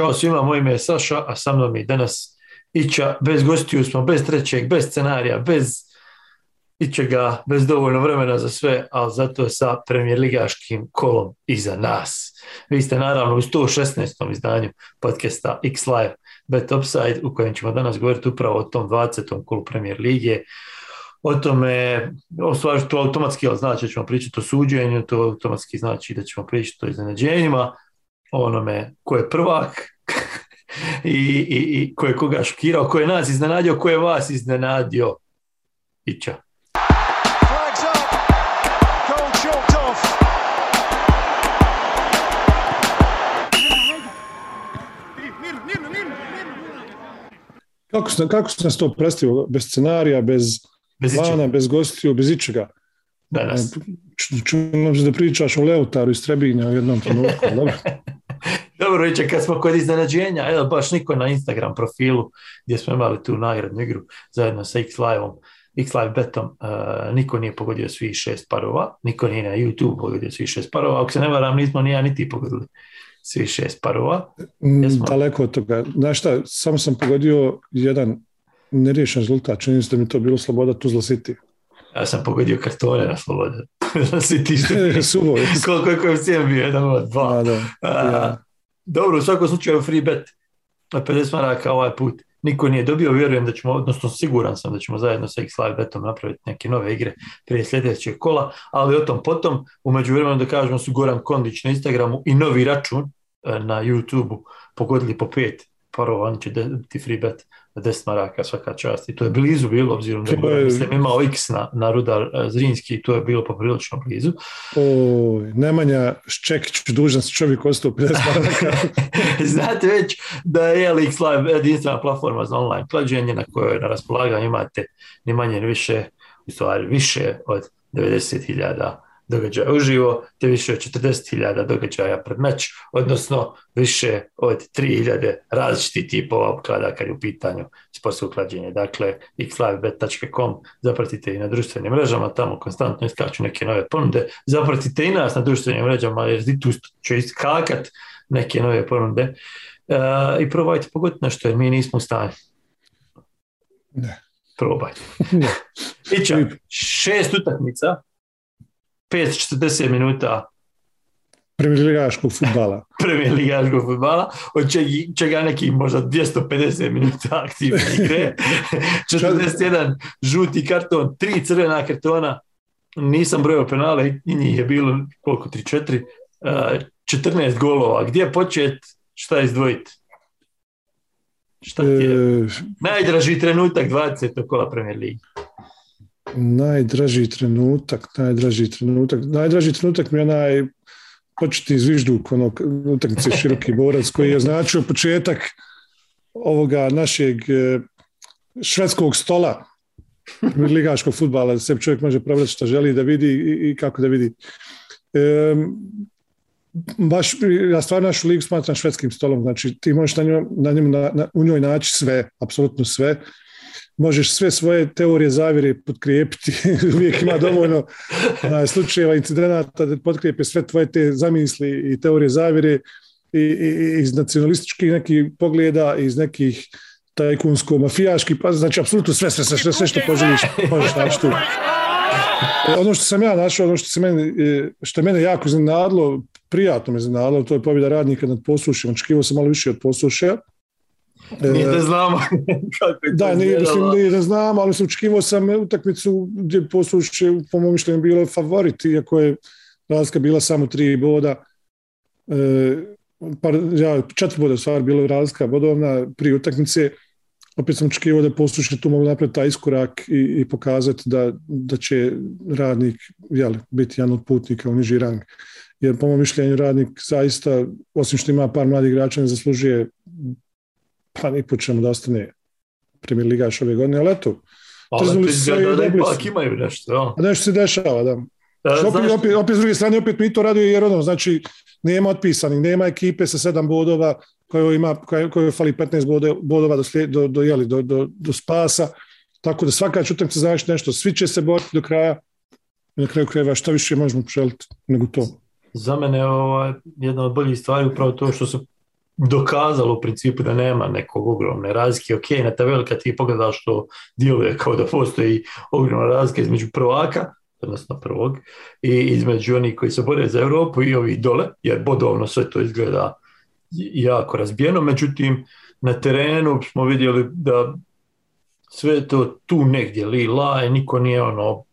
Ćao svima, moje ime je Saša, a sa mnom je danas Ića, bez gostiju smo, bez trećeg, bez scenarija, bez ičega, bez dovoljno vremena za sve, ali zato sa premijer ligaškim kolom iza nas. Vi ste naravno u 116. izdanju podcasta X Live Bet Upside u kojem ćemo danas govoriti upravo o tom 20. kolu premijer lige, o tome, o stvari to automatski ali znači da ćemo pričati o suđenju, to automatski znači da ćemo pričati o iznenađenjima, onome ko je prvak i, i, i ko je koga šokirao, ko je nas iznenadio, ko je vas iznenadio. Ića. Kako se, kako se nas to predstavio? Bez scenarija, bez Bez plana, bez gostiju, bez ičega. Danas. Čujem da pričaš o Leutaru iz Trebinja u jednom trenutku. Dobro. Dobro, Ića, kad smo kod iznenađenja, evo baš niko na Instagram profilu gdje smo imali tu nagradnu igru zajedno sa X Live-om, X Live betom, uh, niko nije pogodio svih šest parova, niko nije na YouTube pogodio svih šest parova, ako se ne varam nismo ni ja niti pogodili svih šest parova. Mm, Jesmo. Daleko od toga. Znaš šta, samo sam pogodio jedan neriješen rezultat. Čini se da mi to bilo Sloboda Tuzla City. Ja sam pogodio kartone na slobode. Ti što- Suvo. Koliko je koeficijent bio? Jedan od dva. Da, da. A, Ja. Dobro, u svakom slučaju free bet. Na 50 maraka ovaj put. Niko nije dobio, vjerujem da ćemo, odnosno siguran sam da ćemo zajedno sa X Live betom napraviti neke nove igre prije sljedećeg kola, ali o tom potom, u međuvremenu da kažemo su Goran Kondić na Instagramu i novi račun e, na YouTubeu pogodili po pet parova, oni će dobiti free bet 10 maraka svaka čast i to je blizu bilo, obzirom da je mislim, imao X na, na Rudar e, Zrinski i to je bilo poprilično blizu. Oj, Nemanja Ščekić, dužan se čovjek ostao 50 maraka. Znate već da je LX Live jedinstvena platforma za online klađenje na kojoj na raspolaganju imate ni manje ni više, u stvari više od 90.000 događaja uživo, te više od 40.000 događaja pred meč, odnosno više od 3.000 različitih tipova uklada kad je u pitanju sportsko klađenje. Dakle, xlivebet.com, zapratite i na društvenim mrežama, tamo konstantno iskaču neke nove ponude, zapratite i nas na društvenim mrežama jer tu će iskakat neke nove ponude uh, i probajte pogoditi nešto jer mi nismo u stanju. Ne. Probajte. Ne. Ića, šest utakmica, 5-40 minuta Premijer ligaškog futbala. premijer ligaškog futbala, od čega, čega neki možda 250 minuta aktivne igre, 41 žuti karton, 3 crvena kartona, nisam brojao penale i njih je bilo koliko, 3-4, uh, 14 golova. Gdje počet, šta izdvojiti? Šta ti je? E, Najdraži trenutak 20. kola Premier Ligi. Najdraži trenutak, najdraži trenutak, najdraži trenutak mi je onaj početni zvižduk onog utakmice široki borac koji je značio početak ovoga našeg e, švedskog stola ligaškog futbala, da se čovjek može praviti što želi da vidi i, i kako da vidi. E, baš, ja stvarno našu ligu smatram švedskim stolom, znači ti možeš na njoj, na njemu, na, na, u njoj naći sve, apsolutno sve, možeš sve svoje teorije zavire potkrijepiti, uvijek ima dovoljno slučajeva, incidenata da potkrijepe sve tvoje te zamisli i teorije zavire i, i, iz nacionalističkih nekih pogleda, iz nekih tajkunsko-mafijaških, pa znači apsolutno sve, sve, sve, sve, sve što poželiš, možeš naći tu. Ono što sam ja našao, ono što, se meni, e, što je mene jako iznenadilo, prijatno me iznenadilo, to je pobjeda radnika nad poslušjem. Očekivao sam malo više od poslušaja. Nije da znamo kako je Da, nije, mislim, nije da znam, ali sam očekivao sam utakmicu gdje poslušće, po mom mišljenju, bilo favorit, iako je razlika bila samo tri boda. E, par, ja, četiri boda u stvari bilo razlika bodovna prije utakmice. Opet sam očekivao da poslušće tu mogu napraviti taj iskorak i, i pokazati da, da će radnik jel, biti jedan od putnika u niži rang. Jer po mom mišljenju radnik zaista, osim što ima par mladih igrača, ne zaslužuje pa po čemu da ostane premijer ligaš ove godine, ali eto, trznuli su se i da dobili ipak su. imaju nešto. ja. a nešto se dešava, da. E, Što opet, znaš- opet, opet, s druge strane, opet mi to raduje jer ono, znači, nema otpisanih, nema ekipe sa sedam bodova koja ima, koja fali 15 bodova, bodova do, slijed, do, do, jeli, do, do, do spasa, tako da svaka će utakmica znači nešto, svi će se boriti do kraja i na kraju krajeva šta više možemo poželiti nego to. za mene je ovaj, jedna od boljih stvari upravo to što su dokazalo u principu da nema nekog ogromne razlike. Ok, na tabeli kad ti pogledaš što djeluje kao da postoji ogromna razlika između prvaka, odnosno prvog, i između onih koji se bore za Europu i ovih dole, jer bodovno sve to izgleda jako razbijeno, međutim na terenu smo vidjeli da sve to tu negdje li la i niko nije ono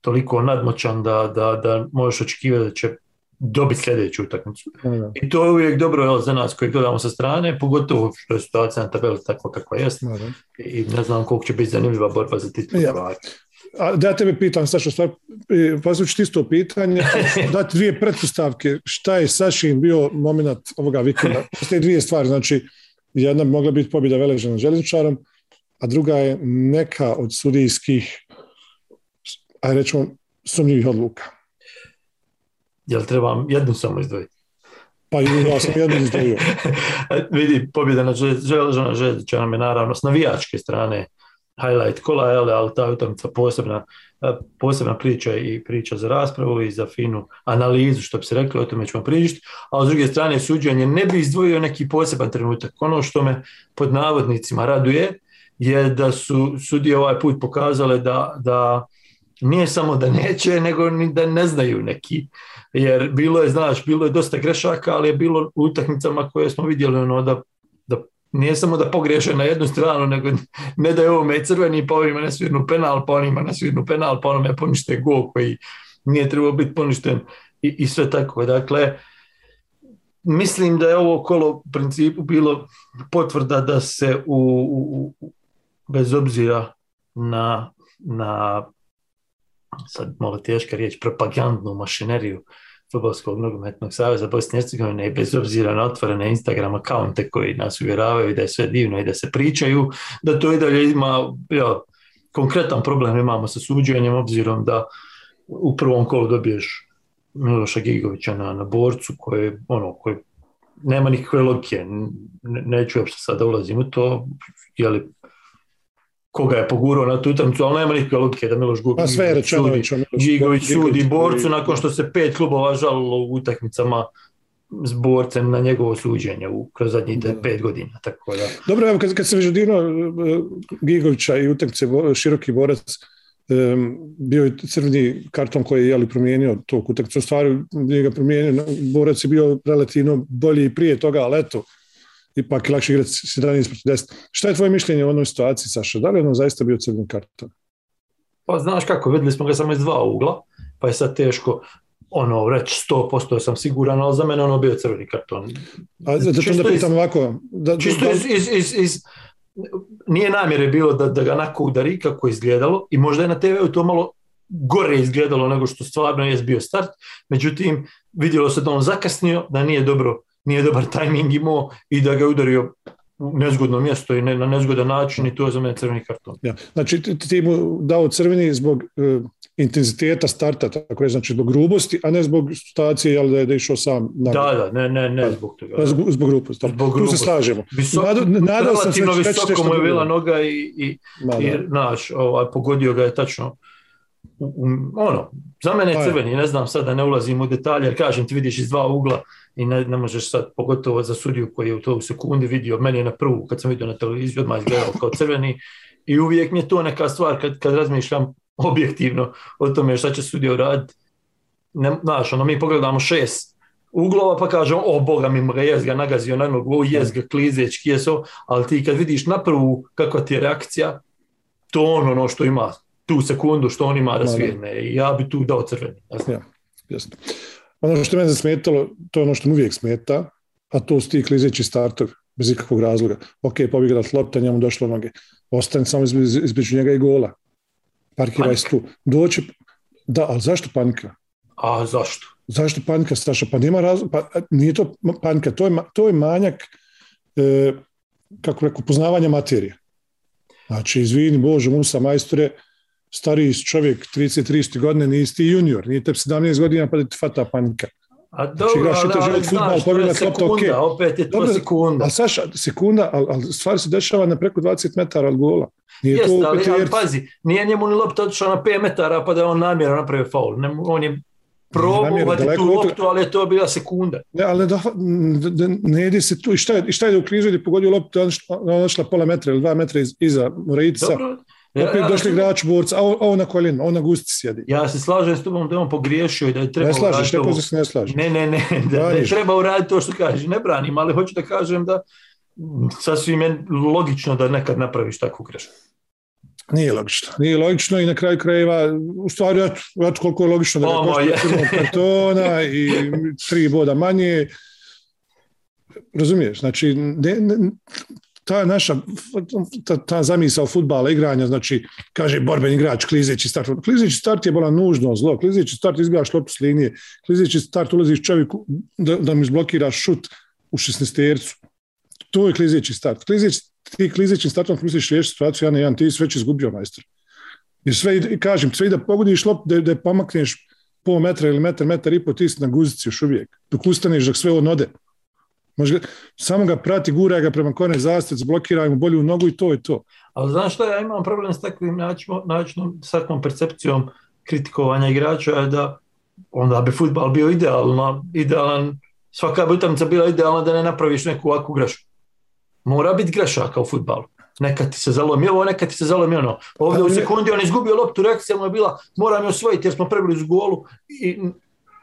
toliko nadmoćan da, da, da možeš očekivati da će dobiti sljedeću utakmicu. I to je uvijek dobro za nas koji gledamo sa strane, pogotovo što je situacija na tabeli takva kakva jest. I ne znam koliko će biti zanimljiva borba za titul Ja. A da ja tebe pitam, Saša, stvar, ti isto pitanje, dati dvije pretpostavke, šta je Sašin bio moment ovoga vikenda? Postoje dvije stvari, znači jedna bi mogla biti pobjeda Veleža nad željezničarom, a druga je neka od sudijskih, ajde rećemo, sumnjivih odluka. Jel trebam jednu samo izdvojiti? Pa i ja sam jednu izdvojio. Vidi, pobjeda na Želežana Željića nam je naravno s navijačke strane highlight kola, jel, ali ta utakmica posebna, e, posebna priča i priča za raspravu i za finu analizu, što bi se reklo, o tome ćemo pričati, a s druge strane suđenje ne bi izdvojio neki poseban trenutak. Ono što me pod navodnicima raduje je da su sudije ovaj put pokazale da, da nije samo da neće, nego ni da ne znaju neki. Jer bilo je, znaš, bilo je dosta grešaka, ali je bilo u utakmicama koje smo vidjeli ono da, da nije samo da pogriješe na jednu stranu, nego ne da je ovome crveni, pa ovima ne svirnu penal, pa onima ne svirnu penal, pa onome ponište gol koji nije trebao biti poništen i, i sve tako. Dakle, mislim da je ovo kolo u principu bilo potvrda da se u, u, u bez obzira na, na sad malo teška riječ, propagandnu mašineriju Futbolskog nogometnog saveza Bosne i Hercegovine i bez obzira na otvorene Instagram akaunte koji nas uvjeravaju da je sve divno i da se pričaju, da to i dalje ima ja, konkretan problem imamo sa suđenjem obzirom da u prvom kolu dobiješ Miloša Gigovića na, na borcu koji, ono, koji nema nikakve logike, ne, neću uopšte sada ulazim u to, je li koga je pogurao na tu utakmicu, ali nema nikakve logike da Miloš Gu- Pa sve je rečeno sudi, Gigović sudi borcu nakon što se pet klubova žalilo u utakmicama s borcem na njegovo suđenje u, kroz zadnjih pet godina. Tako da, Dobro, evo kad, kad sam već dirnuo e, Gigovića i utakmice široki borac, bio je crveni karton koji je jeli, promijenio tog utakmicu. U stvari nije ga promijenio, borac je bio relativno bolji i prije toga, ali eto, ipak lakše igrati 17 proti 10. Šta je tvoje mišljenje o onoj situaciji, Saša? Da li je ono zaista bio crveni karton? pa znaš kako, vidjeli smo ga samo iz dva ugla, pa je sad teško ono reći 100% sam siguran, ali za mene ono bio crveni karton. A da onda iz- pitam ovako, da, Čisto da- iz, iz, iz, iz nije namjere bilo da, da ga nako udari kako je izgledalo i možda je na TV-u to malo gore izgledalo nego što stvarno je bio start, međutim vidjelo se da on zakasnio, da nije dobro nije dobar tajming imao i da ga je udario u nezgodno mjesto i ne, na nezgodan način i to je za mene crveni karton. Ja. Znači ti, mu dao crveni zbog e, intenziteta starta, tako je, znači zbog grubosti, a ne zbog situacije jel, da je da išao sam na Da, da, ne, ne, ne Da. zbog toga. Da, Zbog, zbog grubosti. Zbog tu se grubosti. slažemo. Visoko, Nadao- nadao sam se visoko mu je bila noga i, i, da. i naš, ovaj, pogodio ga je tačno ono, za mene Pa je je. crveni, ne znam sad da ne ulazim u detalje, jer kažem ti vidiš iz dva ugla i ne, ne možeš sad, pogotovo za sudiju koji je u to u sekundi vidio, meni je na prvu, kad sam vidio na televiziji, odmah izgledao kao crveni i uvijek mi je to neka stvar kad, kad razmišljam objektivno o tome šta će sudija uraditi. Ne, znaš, ono, mi pogledamo šest uglova pa kažemo, o boga mi ga jes ga nagazio na nogu, o jes ga klizeć, kjeso, ali ti kad vidiš na prvu kakva ti je reakcija, to on ono što ima tu sekundu što on ima da i ja bi tu dao crveni. znam. Ja, jasno. Ono što me zasmetalo, to je ono što mi uvijek smeta, a to su ti klizeći startovi, bez ikakvog razloga. Ok, pobjegla lopta, njemu došlo noge. Ostane samo između, između njega i gola. Parkiraj se tu. Doći, da, ali zašto panika? A zašto? Zašto panika, Staša? Pa nema razloga, pa nije to panika, to je, to je manjak, e, kako rekao, poznavanja materije. Znači, izvini Bože, Musa, majstore, stariji čovjek, 30-30 godine, nisi ti junior, nije te 17 godina pa da ti fata panika. A Znači, dobro, igraš ali, ali znaš, to je sekunda, okej. opet je to Dobro, sekunda. Ali Saša, sekunda, ali, ali stvari se dešava na preko 20 metara od gola. Nije Jeste, to ali, ali pazi, nije njemu ni lopta otišla na 5 metara pa da je on namjerno napravio faul. On je probao namjera, tu loptu, ali je to bila sekunda. Ne, ali da, da- ne ide se tu. I šta je, i šta je u križu gdje pogodio loptu, ona šla- pola metra ili dva metra iz, iza Moraica. Dobro. Ja, Opet ja, došli igrači borca, a on, na koljenu, on na gusti sjedi. ja se slažem s tobom da je on pogriješio i da je trebao Ne slažeš, ne se ne slažeš. Ne, ne, ne, da, da je treba uraditi to što kažeš. Ne branim, ali hoću da kažem da sasvim je logično da nekad napraviš takvu grešku. Nije logično. Nije logično i na kraju krajeva, u stvari, eto koliko je logično da ga košta kartona i tri boda manje. Razumiješ? Znači, ne, ne, ta naša, ta, ta zamisao futbala, igranja, znači, kaže borben igrač, klizeći start. Klizeći start je bila nužno zlo. Klizeći start izbijaš loptu s linije. Klizeći start ulaziš čovjeku da, da mi izblokiraš šut u 16 tercu. To je klizeći start. Klizeći, ti klizećim startom misliš riješiti situaciju jedan na jedan, ti si već izgubio majstor. Jer sve, kažem, sve da pogodiš loptu, da, da pomakneš pol metra ili metar, metar i po, ti na guzici još uvijek. Dok ustaneš, dok sve on ode. Može, samo ga prati, gura ga prema kone zastac, blokiraj mu bolju nogu i to je to. Ali znaš šta, ja imam problem s takvim načinom, načinom s takvom percepcijom kritikovanja igrača je da onda bi futbal bio idealno, idealan, svaka bi utakmica bila idealna da ne napraviš neku ovakvu grešku. Mora biti grešaka u futbalu. Nekad ti se zalomi ovo, nekad ti se zalomi ono. Ovdje u sekundi on izgubio loptu, reakcija mu je bila moram je osvojiti jer smo prebili uz golu i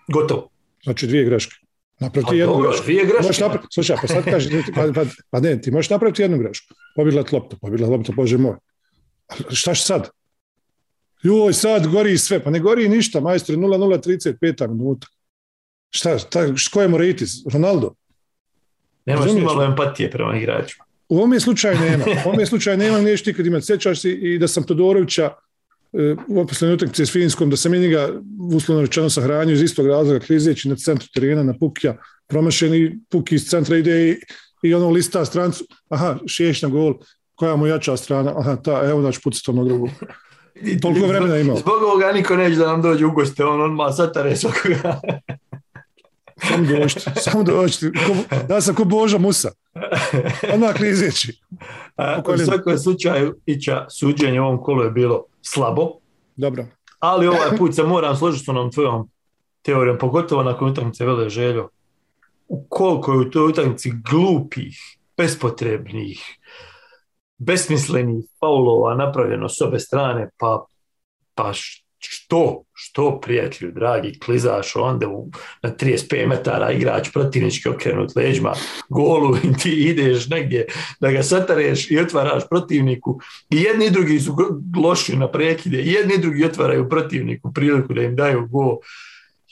gotovo. Znači dvije greške. Napravi Pa jednu dobro, grešku. dvije greške. Možeš napraviti, slušaj, pa sad kažeš, pa, pa, pa ne, ti možeš napraviti jednu grešku. Pobjegla lopta, pobjegla lopta, bože moj. Šta sad? Joj, sad gori sve. Pa ne gori ništa, majstor, 0-0-35 minuta. Šta, ta, ko je Moraitis? Ronaldo? Nemaš razumiješ? nimalo empatije prema igračima. U ovom je slučaju nema. U ovom je slučaju nema, neš ti kad imati. Sjećaš se i da sam Todorovića e, u opislenoj utakmici s Finskom, da sam je njega uslovno rečeno sahranio iz istog razloga, klizeći na centru terena, na Pukja, promašeni Puki iz centra ide i, i ono lista strancu, aha, šeš na gol, koja mu jača strana, aha, ta, evo da ću pucati ono drugu. Toliko vremena imao. Zbog ovoga niko neće da nam dođe u goste, on odmah satare svakoga. Samo dođite, samo dođite. Ja sam ko Boža Musa. Odmah klizeći. U svakom slučaju, Ića, suđenje u ovom kolu je bilo slabo, Dobro. ali ovaj put se moram složiti s onom tvojom teorijom, pogotovo nakon utakmice Vele Željo. U koliko je u toj utakmici glupih, bespotrebnih, besmislenih faulova napravljeno s obe strane, pa, pa š- što, što prijatelju, dragi, klizaš onda u, na 35 metara igrač protivnički okrenut leđima golu i ti ideš negdje da ga satareš i otvaraš protivniku i jedni i drugi su loši na prekide i jedni i drugi otvaraju protivniku priliku da im daju gol.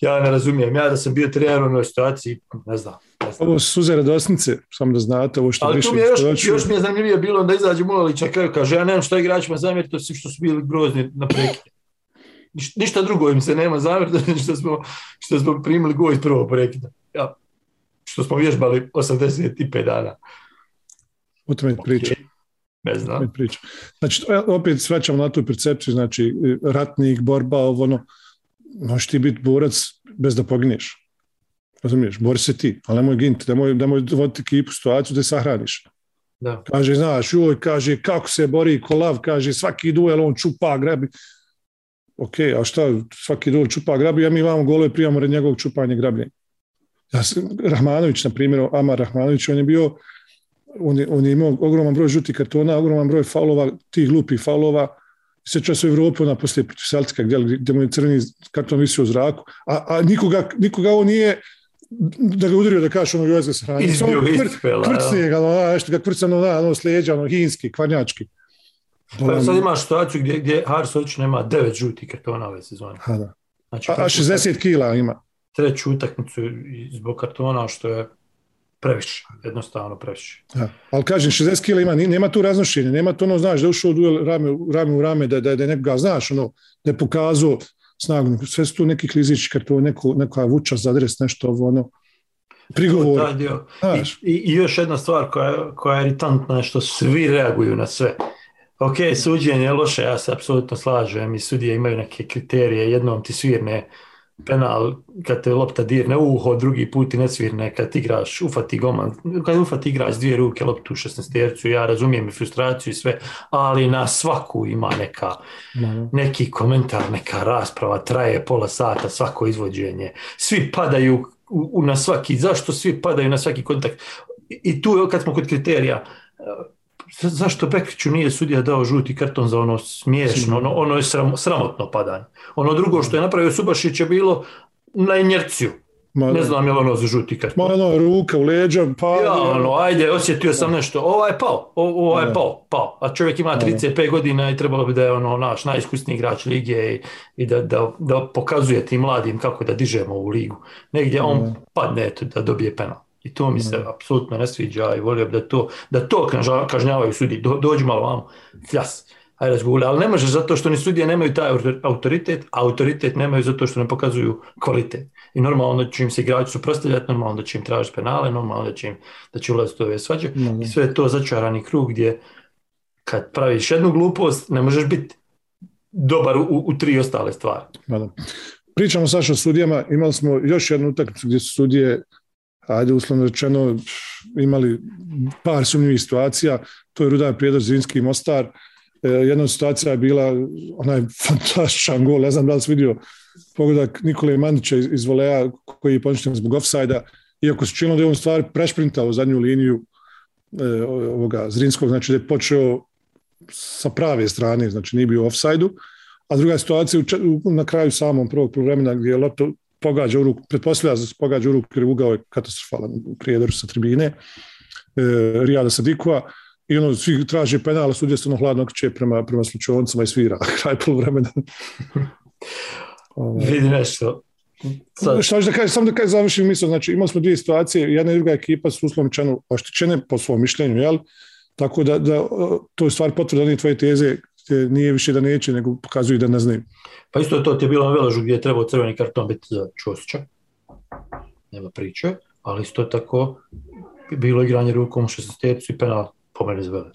Ja ne razumijem, ja da sam bio trener u onoj situaciji, ne znam. Ovo su suze radosnice, samo da znate, ovo što Ali više tu mi je još, što još mi je zanimljivije bilo da izađe Mulalić na kraju kaže ja nemam šta igračima zamjeriti to što su bili grozni na prekide. Niš- Ništa drugo im se nema zamjeriti što smo, što smo primili gol iz prvog prekida. Ja, što smo vježbali 85 dana. O tome priča. Ne znam. priča. Znači, opet svraćamo na tu percepciju, znači, ratnik, borba, ovo ono, možeš ti biti borac bez da pogineš. Razumiješ, bori se ti, ali nemoj ginti, nemoj, nemoj voditi ekipu situaciju da je sahraniš. Da. Kaže, znaš, joj, kaže, kako se bori kolav, kaže, svaki duel on čupa, grabi. Ok, a šta, svaki duel čupa, grabi, a mi vamo golove prijamo red njegovog čupanja grabljenja. Ja sam, Rahmanović, na primjer, Amar Rahmanović, on je bio, on je, on je imao ogroman broj žutih kartona, ogroman broj faulova, tih glupih faulova. Se u Evropi, ona poslije protiv Celtica, gdje, gdje mu je crveni karton visio u zraku, a, a nikoga, nikoga on nije da ga udario da kaže ono joj ga se hrani. Izbio ga iz pela, Kvrcnije ga, ono, nešto ga kvrca, Pa sad imaš situaciju gdje, gdje Haris Očin ima 9 žutih kartona ove sezone. A, da. Znači, a, a 60 kila ima. treću utakmicu zbog kartona, što je previše, jednostavno previše. Ja. Ali kažem, 60 kila ima, nema tu raznošenja, nema to ono, znaš, da je ušao u duel rame, rame u rame, da, da, da nekoga, znaš, ono, da je pokazao snagu, sve su tu neki klizići karton, neko, neka vuča za adres, nešto ovo, ono, prigovor. I, i, još jedna stvar koja, koja je iritantna je što svi reaguju na sve. Ok, suđenje je loše, ja se apsolutno slažem i sudije imaju neke kriterije, jednom ti svirne penal kad te lopta dirne u uho, drugi put i ne svirne, kad igraš, ufati goman, kad ufati igrač s dvije ruke loptu u 16 tercu, ja razumijem i frustraciju i sve, ali na svaku ima neka, neki komentar, neka rasprava, traje pola sata, svako izvođenje. Svi padaju u, u- na svaki, zašto svi padaju na svaki kontakt? I, i tu kad smo kod kriterija, zašto Bekriću nije sudija dao žuti karton za ono smiješno, ono, ono je sram, sramotno padanje. Ono drugo što je napravio Subašić je bilo na injerciju. Ma, Ne znam je ono za žuti Ma karton. ono, ruka u leđa, pa... Ja, ono, ajde, osjetio sam nešto, ovaj je pao, ovaj je pao, pao, a čovjek ima Da. 35 godina i trebalo bi da je ono naš najiskusniji igrač lige i, i da, da, da pokazuje tim mladim kako da dižemo u ligu. Negdje on padne eto, da dobije penal. I to mi se apsolutno ne sviđa i volio bi da to, da to kažnjavaju sudi. Do, dođi malo vamo, fljas, ajde razgule. Ali ne možeš zato što ni sudije nemaju taj autor- autoritet, a autoritet nemaju zato što ne pokazuju kvalitet. I normalno da će im se igrači suprotstavljati, normalno da će im tražiti penale, normalno da će im da će ulaziti u ove svađe. Da. I sve je to začarani krug gdje kad praviš jednu glupost, ne možeš biti dobar u, u tri ostale stvari. Pričamo Saša o sudijama, imali smo još jednu utakmicu gdje su sudije, ajde uslovno rečeno, imali par sumnjivih situacija, to je Rudar Prijedor Zrinski i Mostar. E, jedna situacija je bila onaj fantastičan gol, ne znam da li si vidio pogodak Nikole Mandića iz, Voleja koji je poništen zbog ofsajda, iako se činilo da je on stvar prešprintao zadnju liniju e, ovoga Zrinskog, znači da je počeo sa prave strane, znači nije bio u ofsajdu, a druga situacija u, na kraju samom prvog poluvremena gdje je lopto pogađa u ruku, pretpostavlja da se pogađa u ruku jer ugao je katastrofalan u prijedoru sa tribine, e, Rijada Sadikova, i ono, svi traže penal, a sudija se ono hladno okreće prema, prema slučajoncima i svira kraj poluvremena. Ovaj. Vidi nešto. Sad, Šta da kažem, samo da kažem, završim misao, znači imali smo dvije situacije, jedna i druga ekipa su uslovno rečeno oštećene po svom mišljenju, jel? Tako da, da to je stvar potvrda tvoje teze, nije više da neće, nego pokazuju da ne znaju. pa isto to ti je bilo na Veležu gdje je trebao crveni karton biti za Čosića. Nema priče, ali isto tako bilo igranje rukom u 16 i penal po meni za.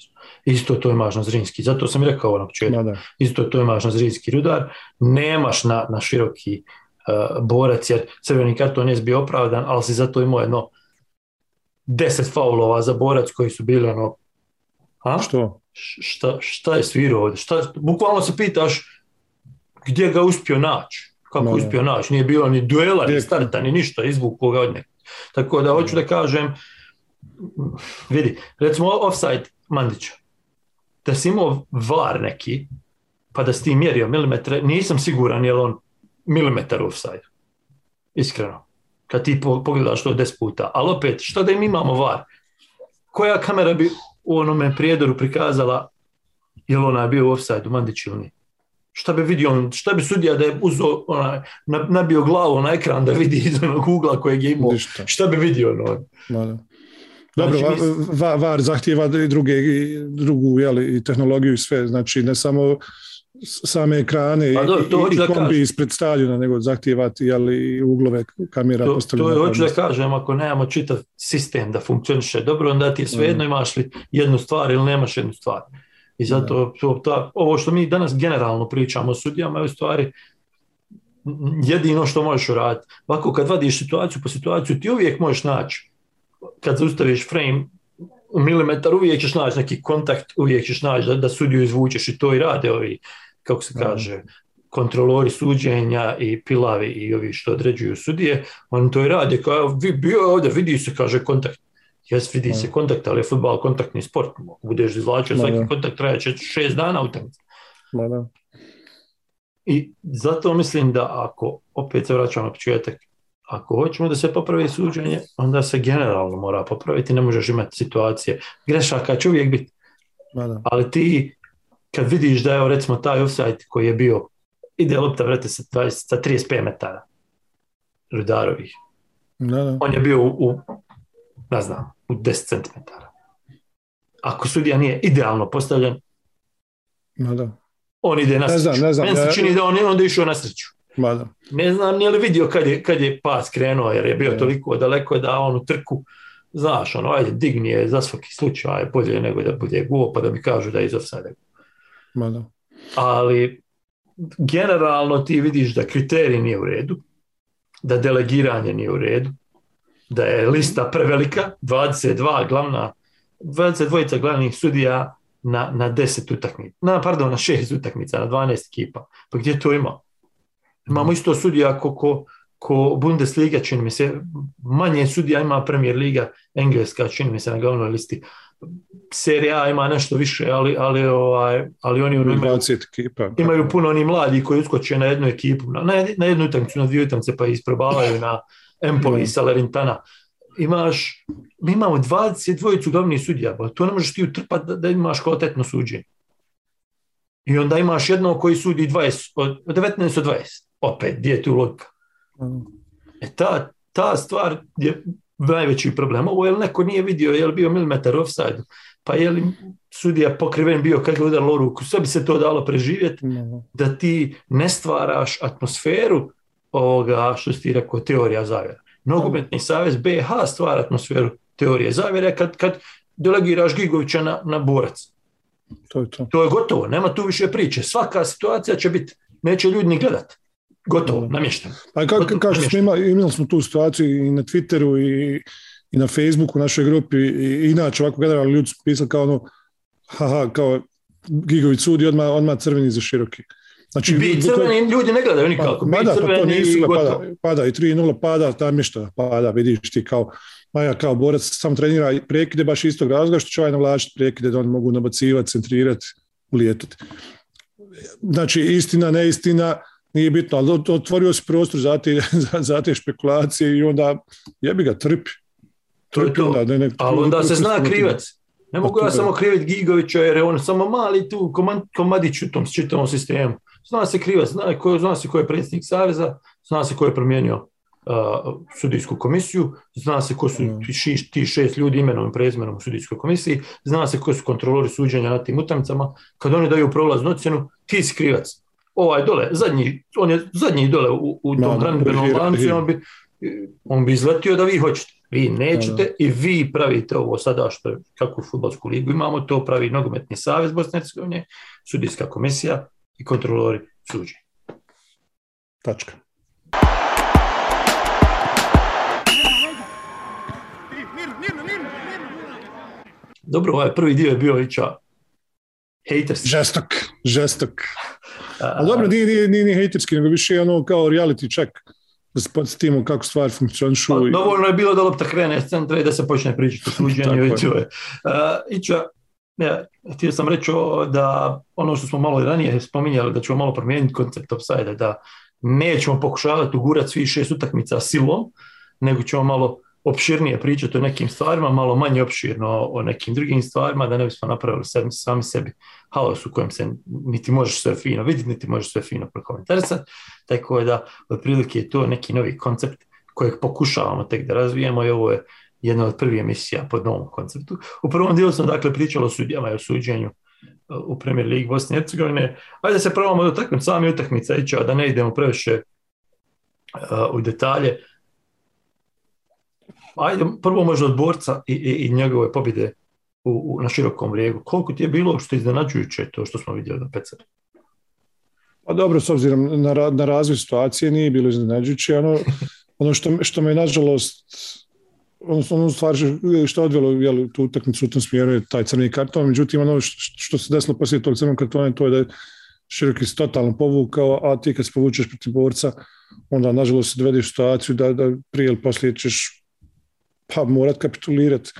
Isto to imaš na Zrinski. Zato sam i rekao na početku. Isto to imaš na zrinski rudar, nemaš na, na široki uh, borac, jer crveni karton je bio opravdan, ali si zato imao jedno deset faulova za borac koji su bili ono, a? što? Šta, šta je svirao ovdje? Šta, bukvalno se pitaš gdje ga uspio naći, kako da. uspio naći, nije bilo ni duela, ni starta, ni ništa, izvuku ga od nekog. Tako da hoću da kažem, vidi, recimo offside Mandića, da si imao var neki, pa da si ti mjerio milimetre, nisam siguran je li on milimetar offside. Iskreno. Kad ti po- pogledaš to 10 puta. Ali opet, šta da im imamo var? Koja kamera bi u onome prijedoru prikazala je li onaj bio u offside-u, Mandić ili nije? Šta bi vidio on, šta bi sudija da je uzeo, onaj, na- nabio glavu na ekran da vidi iz onog ugla kojeg je imao? Ništa. Šta bi vidio? Ma da. Dobro, Znači, va- va- VAR zahtijeva i druge, i drugu jeli, i tehnologiju i sve, znači ne samo same ekrane Pa dobro, to i, i kombi ispred stadiona, nego zahtijevati jeli, i uglove kamera To, to je, hoću da kažem, ako nemamo čitav sistem da funkcioniše dobro, onda ti je svejedno Mhm. imaš li jednu stvar ili nemaš jednu stvar. I zato to, ta, ovo što mi danas generalno pričamo o sudijama je u stvari jedino što možeš uraditi. Ovako kad vadiš situaciju po situaciju, ti uvijek možeš naći, kad zaustaviš frame u milimetar, uvijek ćeš naći neki kontakt, uvijek ćeš naći da, da sudiju izvučeš i to i rade ovi, kako se kaže, kontrolori suđenja i pilavi i ovi što određuju sudije, oni to i rade, kao vi bio je ovdje, vidi se, kaže kontakt. Jes, vidi se kontakt, ali je futbal kontaktni sport. Ako budeš izvlačio Da, svaki kontakt, trajaće šest dana utakmice. Ma da. I zato mislim da ako, opet se vraćamo na početak, ako hoćemo da se popravi suđenje, onda se generalno mora popraviti, ne možeš imati situacije. Grešaka će uvijek biti, ali ti kad vidiš da je recimo taj offside koji je bio, ide lopta vrate sa, 20, sa 35 metara rudarovih, Da, da. on je bio u, ne znam, u 10 cm. Ako sudija nije idealno postavljen, Ma da. on ide na Ne znam, sreću. ne znam, Meni se čini da on je onda išao na sreću. Ma da. Ne znam nije li vidio kad je, kad je pas krenuo, jer je bio Ne. toliko daleko da on u trku, znaš, ono, ajde, digni je za svaki slučaj, bolje nego da bude gol, pa da mi kažu da je iz offside. Ma. Ali generalno ti vidiš da kriterij nije u redu, da delegiranje nije u redu, da je lista prevelika, 22 glavna, 22 glavnih sudija na, na 10 utakmica, na, pardon, na 6 utakmica, na 12 ekipa. Pa gdje to ima? Imamo isto sudija ko, ko, ko Bundesliga, čini mi se, manje sudija ima Premier Liga, Engleska, čini mi se na glavnoj listi. Serija A ima nešto više, ali, ali, ovaj, ali oni imaju, 20 ekipa. imaju puno oni mladi koji uskoče na jednu ekipu, na, na jed- na jednu utakmicu, na dvije utakmice pa isprobavaju na Empoli i Salernitana. Imaš, mi imamo 22 glavnih sudija, pa to ne možeš ti utrpati da, da imaš kvalitetno suđenje. I onda imaš jednog koji sudi 20, od od 19 od 20. Opet, gdje je tu logika? E ta, ta stvar je najveći problem. Ovo je li neko nije vidio, je li bio milimetar offside, pa je li sudija pokriven bio kad je udarilo ruku, sve bi se to dalo preživjeti Da. ti ne stvaraš atmosferu ovoga što si ti rekao teorija zavjera. Nogometni savez BH stvara atmosferu teorije zavjere kad, kad delegiraš Gigovića na, na borac. To je to. To je gotovo, nema tu više priče. Svaka situacija će biti, neće ljudi ni gledat. Gotovo, Da. namješteno. Pa kao što smo imali, imali smo tu situaciju i na Twitteru i, i na Facebooku u našoj grupi i inače ovako generalno ljudi su pisali kao ono haha, kao Gigović sudi odmah, odmah crveni za široki. Znači, to- crveni ljudi ne gledaju nikako. Ma Mi da, pa to nisu pada, pada i 3-0 pada, namješta pada, vidiš ti kao Maja kao borac samo trenira i prekide baš istog razloga što će ovaj navlačiti prekide da oni mogu nabacivati, centrirati, ulijetati. Znači, istina, neistina, nije bitno, ali ot- otvorio si prostor za te, za, za te špekulacije i onda jebi ga, trpi. To je to. onda, ne, ne, Ali onda se zna krivac. Ne mogu ja samo kriviti Gigovića jer je on samo mali tu komand, komadić u tom čitavom sistemu. Zna se krivac, zna, ko, zna se ko je predsjednik Saveza, zna se ko je promijenio uh, sudijsku komisiju, zna se ko su Mm. ti, ši- ti šest ljudi imenom i prezimenom u sudijskoj komisiji, zna se ko su kontrolori suđenja na tim utakmicama. Kad oni daju prolaznu ocjenu, ti si krivac. Ovaj dole, zadnji, on je zadnji dole u, u Da, tom da, hranidbenom hi- lancu on bi, on bi izletio da vi hoćete. Vi nećete i vi pravite ovo sada što je, kakvu futbolsku ligu imamo, to pravi nogometni savez Bosne i Hercegovine, sudijska komisija i kontrolori suđenja. Tačka. Dobro, ovaj prvi dio je bio ića haters. Žestok, žestok. A, Ali dobro, nije, nije, nije, nije hejterski, nego više je ono kao reality check. Da se podsjetimo kako stvari funkcionišu. Pa, i- dovoljno je bilo da lopta krene s centra i da se počne pričati o suđenju i to je. Uh, Ića, ja, htio sam reći da ono što smo malo i ranije spominjali, da ćemo malo promijeniti koncept offside da nećemo pokušavati ugurati svih šest utakmica silom, nego ćemo malo opširnije pričati o nekim stvarima, malo manje opširno o nekim drugim stvarima, da ne bismo napravili sami sebi haos u kojem se niti možeš sve fino vidjeti, niti možeš sve fino prokomentarisati. Tako da, otprilike je to neki novi koncept kojeg pokušavamo tek da razvijemo i ovo je jedna od prvih emisija po novom konceptu. U prvom dijelu smo dakle pričali o sudijama i o suđenju uh, u Premier Ligi Bosne i Hercegovine. Ajde se probamo dotaknuti sami utakmica ića, da ne idemo previše uh, u detalje. Ajde, prvo možda od borca i, i, i njegove pobjede u, u, na širokom rijegu. Koliko ti je bilo što iznenađujuće to što smo vidjeli na Pecaru? Pa dobro, s obzirom na, na razvoj situacije nije bilo iznenađujuće. Ono, ono što, što me nažalost odnosno ono stvar što je odvelo jel, tu utakmicu u tom smjeru je taj crni karton, međutim ono što, što se desilo poslije tog crnog kartona to je da je Široki se totalno povukao, a ti kad se povučeš protiv borca, onda nažalost se dovedeš u situaciju da, da prije ili poslije ćeš pa morat kapitulirati.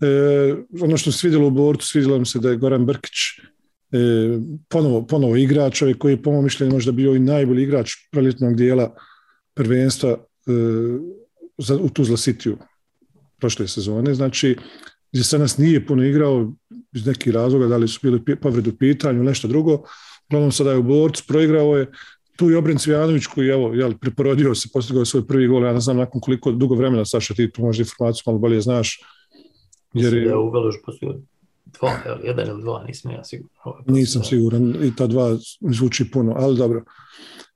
E, ono što se vidjelo u borcu, svidjelo mi se da je Goran Brkić e, ponovo, ponovo igrač, čovjek koji je po mom mišljenju možda bio i najbolji igrač proljetnog dijela prvenstva e, za, u Tuzla Cityu prošle sezone. Znači, gdje se nas nije puno igrao iz nekih razloga, da li su bili pi- povrede u pitanju, nešto drugo. Uglavnom sada je u borcu, proigrao je tu i Obren Cvijanović koji evo, jel, preporodio se, postigao je svoj prvi gol, ja ne znam nakon koliko dugo vremena, Saša, ti tu možda informaciju malo bolje znaš, jer Mislim da je, je u Veložu postoji dva, jedan ili dva, nisam ja siguran. Ovo je nisam siguran, i ta dva zvuči puno, ali dobro.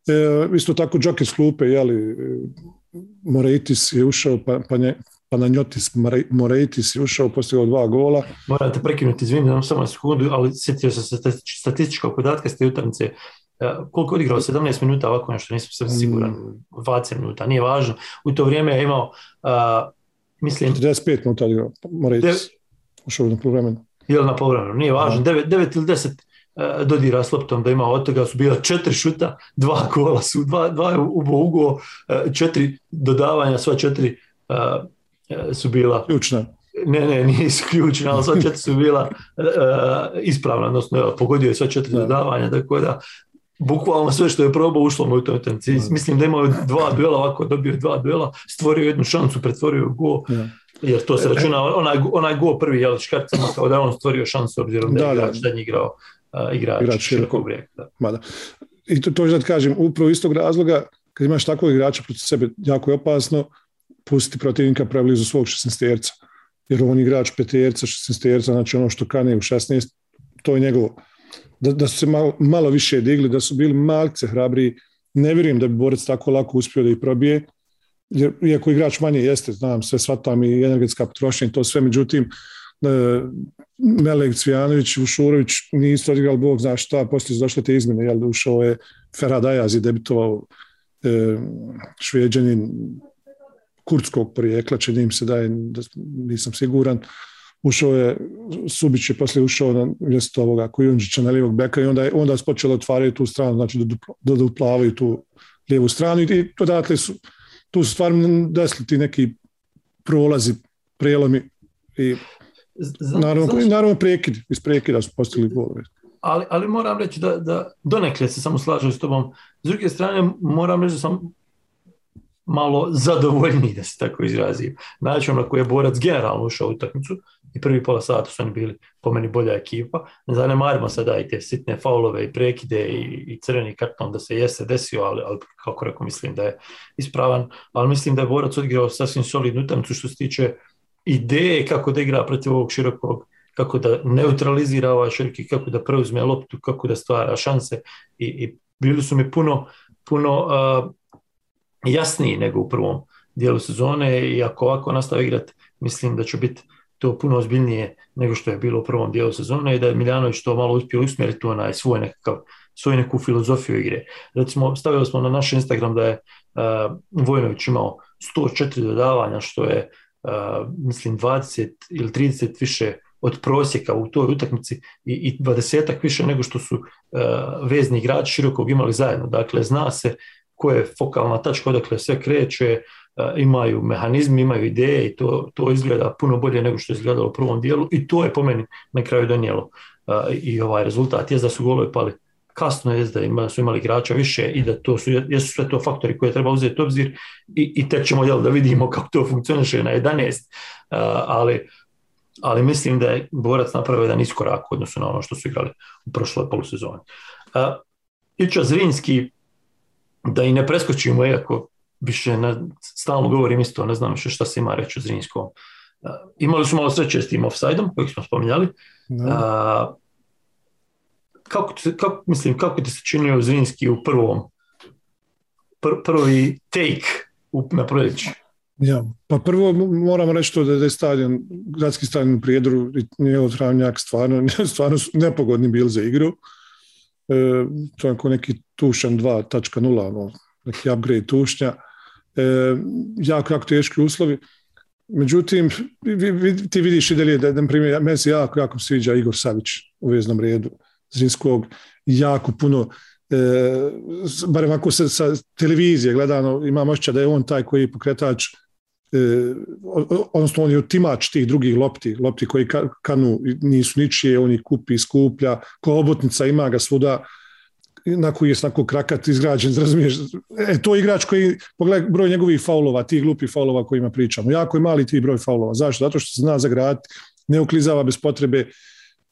E, isto tako Džoke s klupe, jeli, e, Moreitis je ušao, pa, pa, nje, Panagiotis More- Moreitis je ušao, postigao dva gola. Moram te prekinuti, izvini, samo sekundu, ali sjetio sam se stati- statističkog podatka s te utakmice. E, koliko je odigrao, 17 minuta ovako nešto, nisam sam siguran, Mm. 20 minuta, nije važno. U to vrijeme je imao, a, mislim, 45 minuta odigrao, mora ići. Ušao na poluvremenu. Jel na povremenu, nije važno, 9, 9 ili 10 uh, dodira s loptom da ima od toga su bila četiri šuta, dva gola su, dva, dva je ubo ugo, uh, četiri dodavanja, sva četiri uh, uh, su bila, Ključna. ne, ne, nisu ključne, ali sva četiri su bila uh, ispravna, odnosno evo, pogodio je sva četiri Da. dodavanja, tako da bukvalno sve što je probao ušlo mu u toj utakmici. Da. Mislim da imao dva duela, ovako dobio dva duela, stvorio jednu šansu, pretvorio u gol, Ja. jer to se E, računa, onaj, onaj gol prvi, jel, škarcima, kao da je on stvorio šansu, obzirom da, Da, je da. igrač zadnji igrao, uh, igrač, Igrač širokog. Da. Mada. I to, to da kažem, upravo iz tog razloga, kad imaš takvog igrača protiv sebe, jako je opasno pustiti protivnika preblizu svog 16 jer on igrač peterca, 16 znači ono što kane u 16, to je njegovo. Da, da su se malo, malo više digli, da su bili malce hrabri, ne vjerujem da bi borec tako lako uspio da ih probije, jer iako igrač manje jeste, znam, sve shvatam i energetska potrošnja i to sve, međutim, e, Melek Cvijanović, Ušurović nisu odigrali Bog zna šta, poslije su došle te izmjene, jel, ušao je Ferhat Ayaz i debitovao e, šveđanin kurdskog porijekla, čini mi se da je, da, nisam siguran, ušao je, Subić je poslije ušao na mjesto ovoga Kujundžića na lijevog beka i onda je, onda se počelo otvarati tu stranu, znači da, dupla- da doplavaju tu lijevu stranu i, odatle su, tu su stvarno desili ti neki prolazi, prelomi i Z- naravno, znaš- i naravno prekid, iz prekida su postigli golove. ali, ali moram reći da, da donekle se samo slažem s tobom. S druge strane, moram reći da sam malo zadovoljniji, da se tako izrazim. Način na koji je borac generalno ušao u utakmicu i prvi pola sata su oni bili po meni bolja ekipa. Ne zanemarimo sada i te sitne faulove i prekide i, i crveni karton da se jeste desio, ali, ali kako rekao mislim da je ispravan. Ali mislim da je borac odigrao sasvim solidnu utakmicu što se tiče ideje kako da igra protiv ovog širokog kako da neutralizira ovaj široki, kako da preuzme loptu, kako da stvara šanse i, i bili su mi puno, puno uh, jasniji nego u prvom dijelu sezone i ako ovako nastavi igrati, mislim da će biti to puno ozbiljnije nego što je bilo u prvom dijelu sezone i da je Miljanović to malo uspio usmjeriti onaj svoj nekakav svoju neku filozofiju igre. Recimo, stavili smo na naš Instagram da je uh, Vojnović imao 104 dodavanja, što je, uh, mislim, 20 ili 30 više od prosjeka u toj utakmici i, i 20 više nego što su uh, vezni igrači širokog imali zajedno. Dakle, zna se ko je fokalna tačka odakle sve kreće, uh, imaju mehanizmi, imaju ideje i to, to izgleda puno bolje nego što je izgledalo u prvom dijelu i to je po meni na kraju donijelo uh, i ovaj rezultat. Je da su golovi pali kasno, je da su imali igrača više i da to su, jesu sve to faktori koje treba uzeti u obzir i, i tek ćemo jel, da vidimo kako to funkcioniše na 11, uh, ali ali mislim da je borac napravio jedan iskorak u odnosu na ono što su igrali u prošloj polusezoni. Iča Zrinski, da i ne preskočimo, iako više ne, stalno govorim isto, ne znam više šta se ima reći o Zrinskom. Uh, imali su malo sreće s tim offside-om, kojeg smo spominjali. Da. Uh, kako, ti- kako, mislim, kako ti se činio Zrinski u prvom, pr, prvi take u, na proljeću? Ja, pa prvo moramo reći to da je stadion, gradski stadion u Prijedoru i njegov travnjak stvarno, stvarno su nepogodni bili za igru. E, to je neki tušan 2.0, ono, neki upgrade tušnja. E, jako, jako teški uslovi. Međutim, vi, ti vidiš i dalje da, na primjer, meni se jako, jako sviđa Igor Savić u veznom redu Zrinskog. Jako puno e, barem ako se sa televizije gledano, imam osjećaj da je on taj koji je pokretač odnosno on je otimač tih drugih lopti, lopti koji ka- kanu nisu ničije, on ih kupi, skuplja, ko obotnica ima ga svuda, na koji je snako krakat izgrađen, razumiješ? E, to je igrač koji, pogledaj broj njegovih faulova, tih glupih faulova kojima pričamo. Jako je mali ti broj faulova. Zašto? Zato što se zna zagraditi, ne uklizava bez potrebe,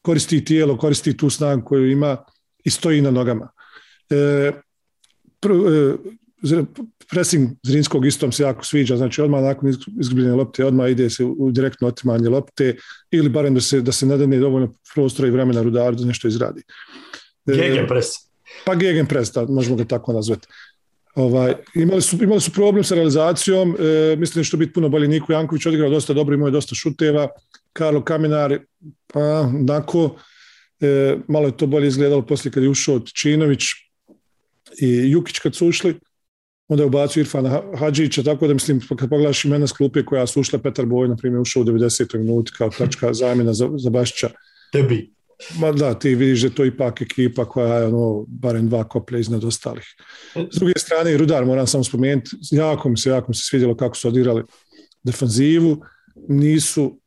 koristi tijelo, koristi tu snagu koju ima i stoji na nogama. E, e, pressing Zrinskog istom se jako sviđa, znači odmah nakon iz- izgubljene lopte, odmah ide se u, direktno otimanje lopte ili barem da se, da se nadane dovoljno prostora i vremena rudaru da nešto izradi. E, Gegenpress. pa gegenpress, da, možemo ga tako nazvati. Ovaj, imali, su, imali su problem sa realizacijom, e, mislim da će to biti puno bolje. Niko Janković odigrao dosta dobro, imao je dosta šuteva, Karlo Kamenar, pa onako, e, malo je to bolje izgledalo poslije kad je ušao Činović, i Jukić kad su ušli, onda je ubacio Irfana Hadžića, tako da mislim, kad pogledaš imena s klupe koja su ušle, Petar Boj, na primjer, ušao u 90. minuti kao tačka zamjena za, za Bašića. Tebi. Ma da, ti vidiš da je to ipak ekipa koja je ono, barem dva koplja iznad ostalih. S druge strane, Rudar, moram samo spomenuti, jako mi se, jako mi se svidjelo kako su odigrali defanzivu, nisu,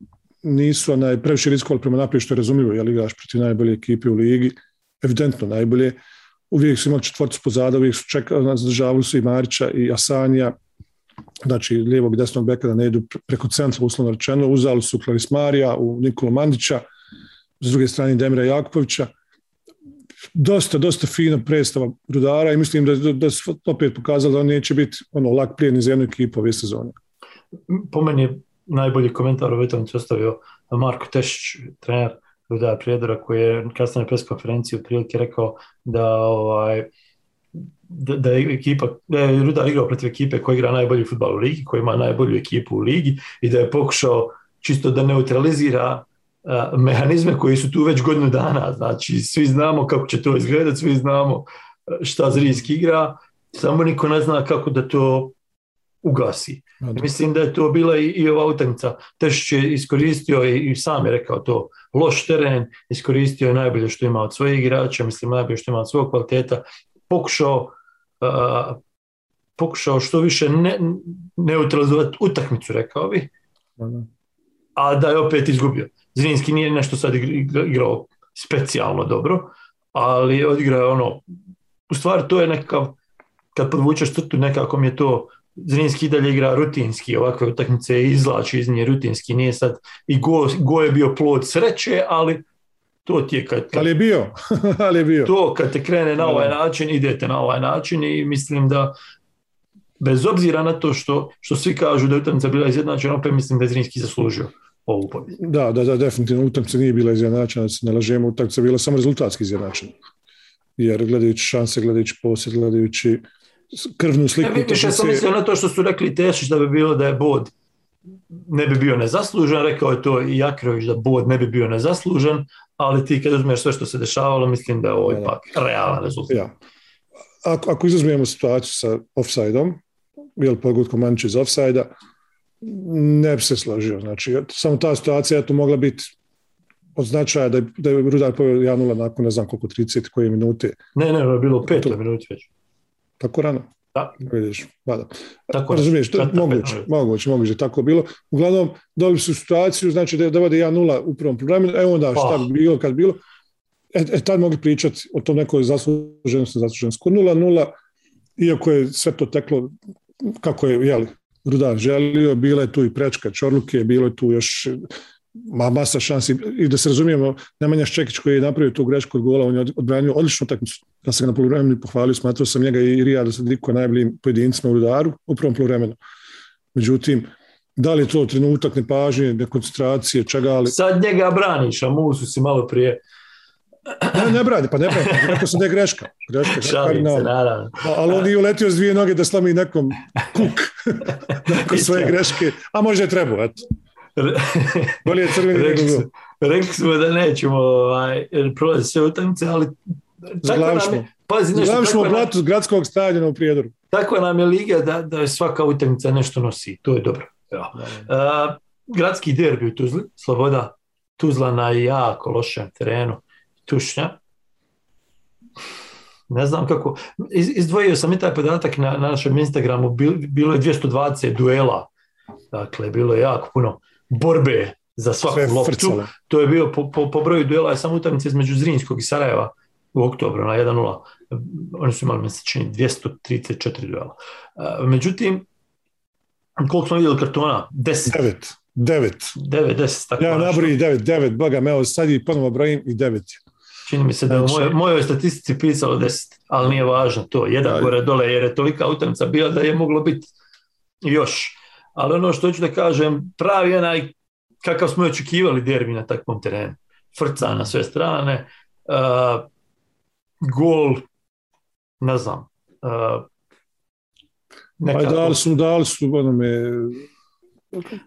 nisu onaj, previše riskovali prema naprijed, što je razumljivo, jer igraš protiv najbolje ekipe u ligi, evidentno najbolje, uvijek su imali četvorcu pozada, uvijek su čekali, zadržavali su i Marića i Asanija, znači lijevog i desnog beka da ne idu preko centra, uslovno rečeno, uzali su Klaris Marija u Nikolu Mandića, s druge strane Demira Jakupovića. Dosta, dosta fina predstava Rudara i mislim da, da, su opet pokazali da on neće biti ono, lak plijen za jednu ekipu ove sezone. Po meni je najbolji komentar o utakmici ostavio Marko Tešić, trener Rudara Prijedora, koji je kasnije na pres konferenciji rekao da ovaj, da, da je ekipa, da je Rudar igrao protiv ekipe koja igra najbolji futbal u ligi, koja ima najbolju ekipu u ligi i da je pokušao čisto da neutralizira uh, mehanizme koji su tu već godinu dana. Znači, svi znamo kako će to izgledati, svi znamo šta Zrijski igra, samo niko ne zna kako da to ugasi. Mislim da je to bila i, i ova utakmica. Tešić je iskoristio i, i sam je rekao to. Loš teren, iskoristio je najbolje što ima od svojih igrača, mislim najbolje što ima od svog kvaliteta, pokušao uh, pokušao što više ne, neutralizovati utakmicu, rekao bi, a da je opet izgubio. Zrinski nije nešto sad igra- igrao specijalno dobro, ali je odigrao ono, u stvari to je nekakav, kad podvučeš crtu, nekako mi je to Zrinski dalje igra rutinski, ovakve utakmice izlači iz nje rutinski, nije sad, i go, go je bio plod sreće, ali to ti je kad, kad Ali je bio, ali je bio. to kad te krene na ovaj način, idete na ovaj način i mislim da bez obzira na to što, što svi kažu da je utakmica bila izjednačena, opet mislim da je Zrinski zaslužio ovu pobjedu. Da, da, da, definitivno utakmica nije bila izjednačena, da se ne lažemo, utakmica bila samo rezultatski izjednačena. Jer gledajući šanse, gledajući posjed, gledajući krvnu sliku Ne, više sam mislio na to što su rekli Tešić da bi bilo da je bod ne bi bio nezaslužen, rekao je to i Jakrović da bod ne bi bio nezaslužen, ali ti kad uzmeš sve što se dešavalo, mislim da je ovo ipak realan rezultat. Ja. Ako, ako izuzmemo situaciju sa offside-om, ili pogutkom Manić iz offside-a, ne bi se složio. Znači, samo ta situacija je tu mogla biti od značaja da je, da je Rudar poveo 1-0 nakon ne znam koliko 30 koje minute. Ne, ne, je bilo u petoj minuti već. Tako rano. Da, Vidiš, mada. tako je. Razumiješ, to je moguće, moguće, moguće, tako je bilo. Uglavnom, dobili su situaciju, znači da, da vode 1-0 u prvom programu, evo onda šta Oh. bi bilo kad bi bilo. E, e tad mogli pričati o tom nekoj zasluženosti, zasluženosti. Kod 0-0, iako je sve to teklo kako je, jeli, Rudar želio, bila je tu i prečka Čorluke, bilo je tu još ma, masa šansi i da se razumijemo, Nemanja Ščekić koji je napravio tu grešku od gola, on je odbranio odličnu utakmicu. Ja sam ga na poluvremenu pohvalio, smatrao sam njega i Rijada Sadiko najboljim pojedincima u Rudaru u prvom poluvremenu. Međutim, da li je to trenutak nepažnje, nekoncentracije, čega, ali Sad njega braniš, a Musu si malo prije ne, ne brani, pa ne brani, rekao sam da je greška. greška šalim se, naravno. A- ali on nije uletio s dvije noge da slami nekom kuk nakon svoje greške, a možda je trebao, eto. Bolje je crveni nego rekli, smo, rekli smo da nećemo ovaj, prolaziti sve utakmice, ali je, pazi nešto, Zglavšmo tako, nam, gradskog stadiona u Prijedoru. tako nam je liga da, da je svaka utakmica nešto nosi, to je dobro. Ja. Uh, gradski derbi u Tuzli, Sloboda Tuzla na jako lošem terenu, Tušnja. Ne znam kako, iz, izdvojio sam i taj podatak na, na našem Instagramu, bil, bilo je 220 duela, dakle, bilo je jako puno borbe za svaku Sve loptu. frcalo. To je bio po, po, po broju duela je samo utakmica između Zrinskog i Sarajeva u oktobru na 1-0. Oni su imali, mi se čini, 234 duela. Uh, međutim, koliko smo vidjeli kartona? 10, Devet. Devet. 9, 10. Tako Ja nabrojim devet, devet, boga me, evo sad i ponovo brojim i devet. je. Čini mi se da je u Znači- mojoj, mojoj statistici pisalo 10, ali nije važno to. Jedan gore dole jer je tolika utakmica bila da je moglo biti još. Ali ono što hoću da kažem, pravi onaj kakav smo očekivali derbi na takvom terenu. Frca na sve strane, uh, gol, ne znam, uh, dali su, dali su onome,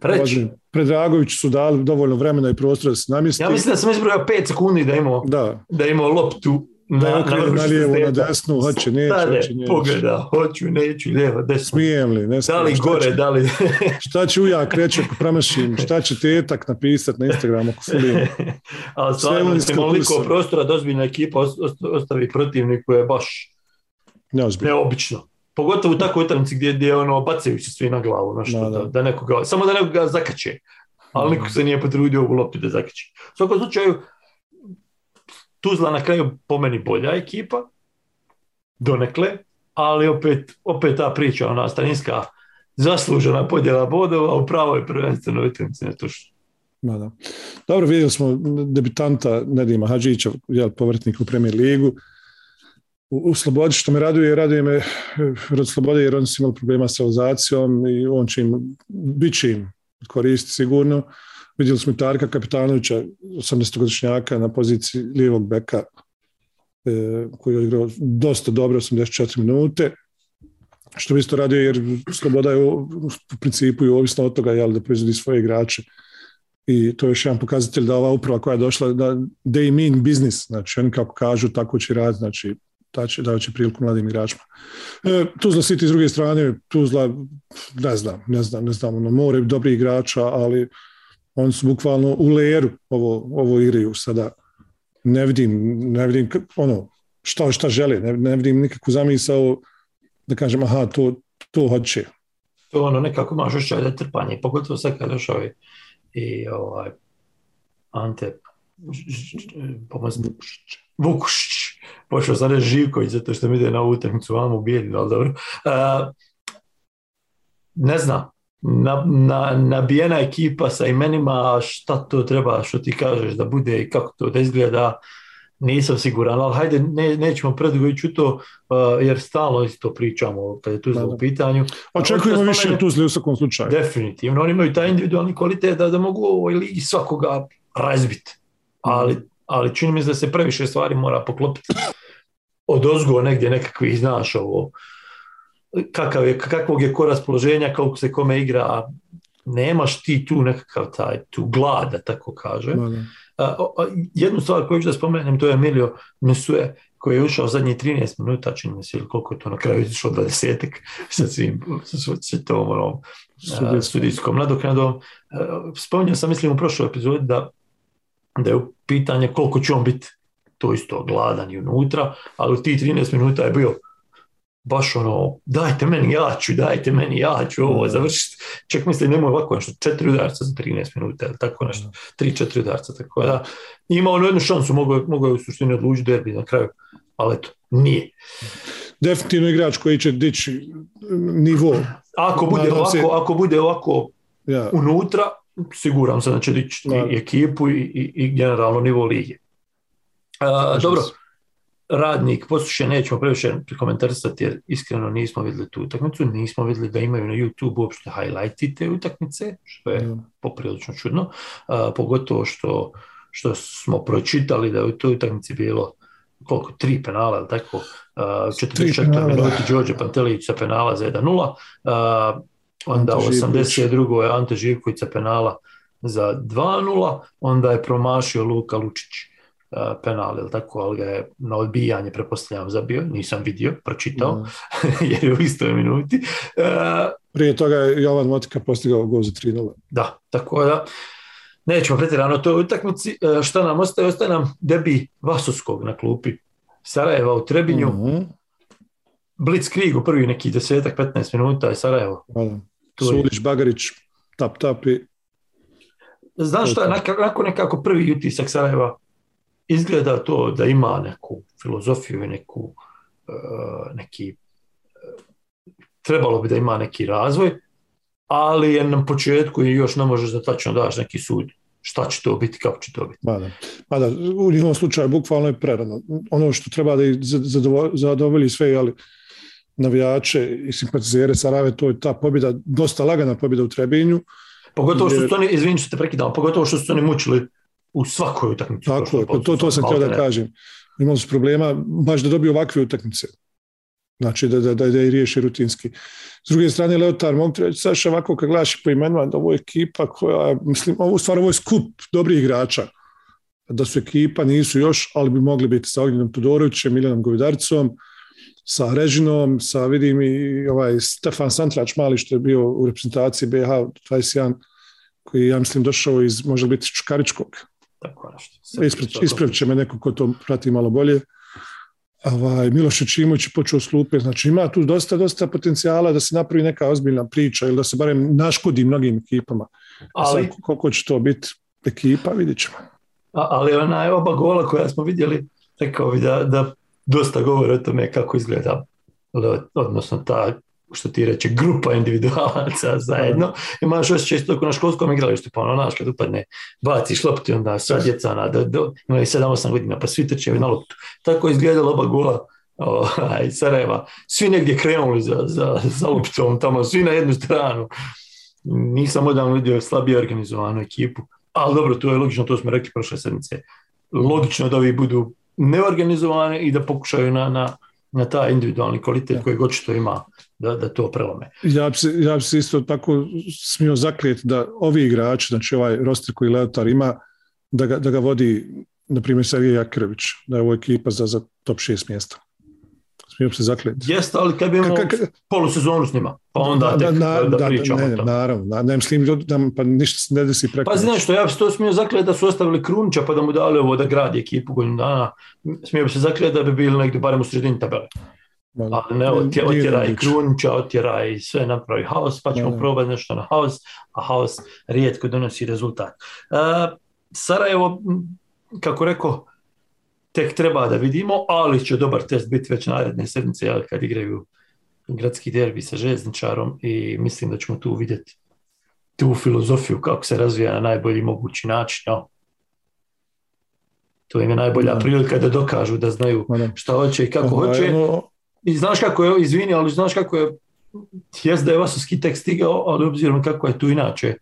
Reći. uvaženi Predragović su dali dovoljno vremena i prostora da se namjesti. Ja mislim da sam izbrojao 5 sekundi da imao, Da, da imao loptu Da je na okrene vrhu na lijevo, na desnu, hoće, neće, Stane, hoće, neće. pogleda, hoću, neću, lijevo, desno. Smijem li, ne Da smijem. li Šta gore, će- da li... Šta će ujak reći ako premašim, šta će tetak napisati na Instagramu ako fulim. Ali stvarno, kurse. prostora da ozbiljna ekipa os- os- ostavi protivniku je baš Neozbiljno. neobično. Pogotovo u takvoj utakmici gdje, gdje ono, bacaju se svi na glavu, nešto, Da, da, da. da, nekoga, samo da nekoga zakače. Ali Da. niko se nije potrudio ovu loptu da zakače. U svakom slučaju, Tuzla na kraju po meni bolja ekipa, donekle, ali opet, opet ta priča, ona starinska zaslužena podjela bodova, u pravoj prvenstveno utakmici ne tuš. Ma da. Dobro, vidjeli smo debitanta Nedima Hadžića, jel, povratnik u premijer ligu. U, u Slobodi, što me raduje, raduje me eh, od Slobode jer oni su imali problema sa realizacijom i on će im, bit će im koristiti sigurno. Vidjeli smo i Tarka Kapitanovića, 80-godišnjaka na poziciji lijevog beka eh, koji je odigrao dosta dobro, 84 minute. Što bi isto radio jer Sloboda je u, principu i ovisno od toga jel, da proizvodi svoje igrače i to je još jedan pokazatelj da ova uprava koja je došla, da they mean business, znači oni kako kažu, tako će raditi, znači da će, da će priliku mladim igračima. E, Tuzla City s druge strane, Tuzla, ne znam, ne znam, ne znam, ono, more dobri igrača, ali oni su bukvalno u leru ovo, ovo igraju sada. Ne vidim, ne vidim, ono, šta, šta žele, ne, ne vidim nikakvu zamisao da kažem, aha, to, to hoće. To ono nekako imaš osjećaj da je trpanje, pogotovo sad kad je došao i, ovaj, Ante pomoć, Vukušić, počeo sam reći Živković zato što mi ide na ovu utakmicu vamo u bijeli, ali dobro. A, ne znam, na, na, nabijena ekipa sa imenima, šta to treba, što ti kažeš da bude i kako to da izgleda, nisam siguran, ali hajde, ne, nećemo predugo ići u to, uh, jer stalno isto pričamo kad je tu Da, da. u pitanju. Očekujemo više Tuzli u svakom slučaju. Definitivno, oni imaju taj individualni kvalitet da, da mogu u ovoj ligi svakoga razbiti. Ali, ali čini mi se da se previše stvari mora poklopiti od ozgo negdje nekakvih, znaš, ovo, kakav je, kakvog je ko raspoloženja, koliko se kome igra, nemaš ti tu nekakav taj, tu glad, da tako. A, a, jednu stvar koju ću da spomenem, to je Emilio Mesue, koji je ušao zadnjih 13 minuta, čini mi se, ili koliko je to na kraju izašlo 20 sa svim, sa tom onom, a, Studijskom. nadoknadom. A, Spominjao sam, mislim, u prošloj epizodi da, da je pitanje koliko će on biti to isto gladan i unutra, ali u tih 13 minuta je bio baš ono, dajte meni ja ću, dajte meni ja ću ovo Da. završiti. Ček mislim, nemoj ovako nešto, četiri udarca za 13 minuta, ili tako nešto, tri, četiri udarca, tako da ima ono jednu šansu, mogao, je- u suštini odlučiti derbi na kraju, ali eto, nije. Definitivno igrač koji će dići nivo. Ako bude Nadam se- ovako, ako bude ovako Ja, unutra, siguran sam da će dići i ekipu i, i, i generalno nivo lige. A, dobro, radnik, poslušaj, nećemo previše komentarisati jer iskreno nismo vidjeli tu utakmicu, nismo vidjeli da imaju na YouTube uopšte highlighti te utakmice, što je poprilično čudno, a, pogotovo što, što smo pročitali da je u toj utakmici bilo koliko, tri penala, ili tako, a, 44 penala, da. minuti Đorđe Pantelić sa penala za 1-0, a, onda Ante u Živković. 82. je Ante Živković sa penala za 2-0, onda je promašio Luka Lučić penal, ili tako, ali ga je na odbijanje, prepostavljam, zabio, nisam vidio, pročitao, jer je u istoj minuti. A, Prije toga je Jovan Motika postigao gol za 3-0. da, tako da nećemo pretjerano o toj utakmici. E, Šta nam ostaje? Ostaje nam debi Vasovskog na klupi Sarajeva u Trebinju. Mhm. Blitzkrieg u prvi neki desetak, 15 minuta je Sarajevo. Tu je. Sulić, Bagarić, tap, tap i Znaš šta nakon nekako prvi utisak Sarajeva izgleda to da ima neku filozofiju i neku e, neki e, trebalo bi da ima neki razvoj, ali je na početku i još ne možeš da tačno daš neki sud šta će to biti, kako će to biti. Ma da. Ma da, u njihovom slučaju bukvalno je prerano. Ono što treba da zadovolji sve, ali navijače i simpatizere Sarajeve, to je ta pobjeda, dosta lagana pobjeda u Trebinju. Pogotovo što su oni, izvini što te prekidam, pogotovo što su oni mučili u svakoj utakmici. Tako je, to, to sam htio da kažem. Imali su problema baš da dobiju ovakve utakmice. Znači da, da, da, da i riješi rutinski. S druge strane, Leotar, mogu reći, Saša, ovako kad gledaš po imenima, da ovo je ekipa koja, mislim, ovo, u stvari ovo je skup dobrih igrača. da su ekipa, nisu još, ali bi mogli biti sa Ognjenom Todorovićem, Miljanom Govidaricom, sa Režinom, sa vidim i ovaj Stefan Santrač mali što je bio u reprezentaciji BH 21 koji ja mislim došao iz možda biti Čukaričkog. Tako nešto. Isprav, ispravit će me neko ko to prati malo bolje. Ovaj, Miloš Čimović je počeo slupe, znači ima tu dosta, dosta potencijala da se napravi neka ozbiljna priča ili da se barem naškodi mnogim ekipama. Ali- Sad, koliko će to biti ekipa, vidit ćemo. A- ali ona oba gola koja smo vidjeli, rekao bi da, da dosta govore o tome kako izgleda, od- odnosno ta što ti reče, grupa individualaca zajedno. Imaš osjećaj isto na školskom igralištu, pa ono, znaš, kad upadne, baciš loptu onda sva djeca, ona, do, do, imaju 7-8 godina, pa svi trče na loptu. Tako je izgledalo oba gola ovaj, Sarajeva. Svi negdje krenuli za, za, za loptom, tamo, svi na jednu stranu. Nisam odavno vidio slabije organizovanu ekipu. Ali dobro, to je logično, to smo rekli prošle sedmice. Logično da ovi budu neorganizovani i da pokušaju na, na, na taj individualni kvalitet kojeg očito ima da, da to prelome. Ja bi, se, ja bi se isto tako smio zaklijeti da ovi igrači, znači ovaj roster koji Leotar ima, da ga, da ga vodi, na primjer, Sergej Jakirović, da je ovo ekipa za, za top 6 mjesta. Bi se zaklijeti. Jeste, ali kad bi imao polusezonu s njima, pa onda da, tek na- da, da, pričamo ne, ne, tome. naravno, na, ne mislim da, pa ništa se ne desi preko. Pa znaš što, ja bi se to smio zakljeti da su ostavili Krunića pa da mu dali ovo da gradi ekipu godinu dana. Smio bi se zakljeti da bi bili negdje barem u sredini tabele. Ali ne, otje, otjeraj. Krunića, otjeraj sve, napravi haos, pa ćemo Da, da. probati nešto na haos, a haos rijetko donosi rezultat. E, Sarajevo, kako rekao, tek treba da vidimo, ali će dobar test biti već naredne sedmice, jel, kad igraju gradski derbi sa željezničarom i mislim da ćemo tu vidjeti tu filozofiju kako se razvija na najbolji mogući način. jel. To im je najbolja Da. prilika da dokažu da znaju šta hoće i kako hoće. I znaš kako je, izvini, ali znaš kako je, jest da je Vasovski tek stigao, ali obzirom kako je tu inače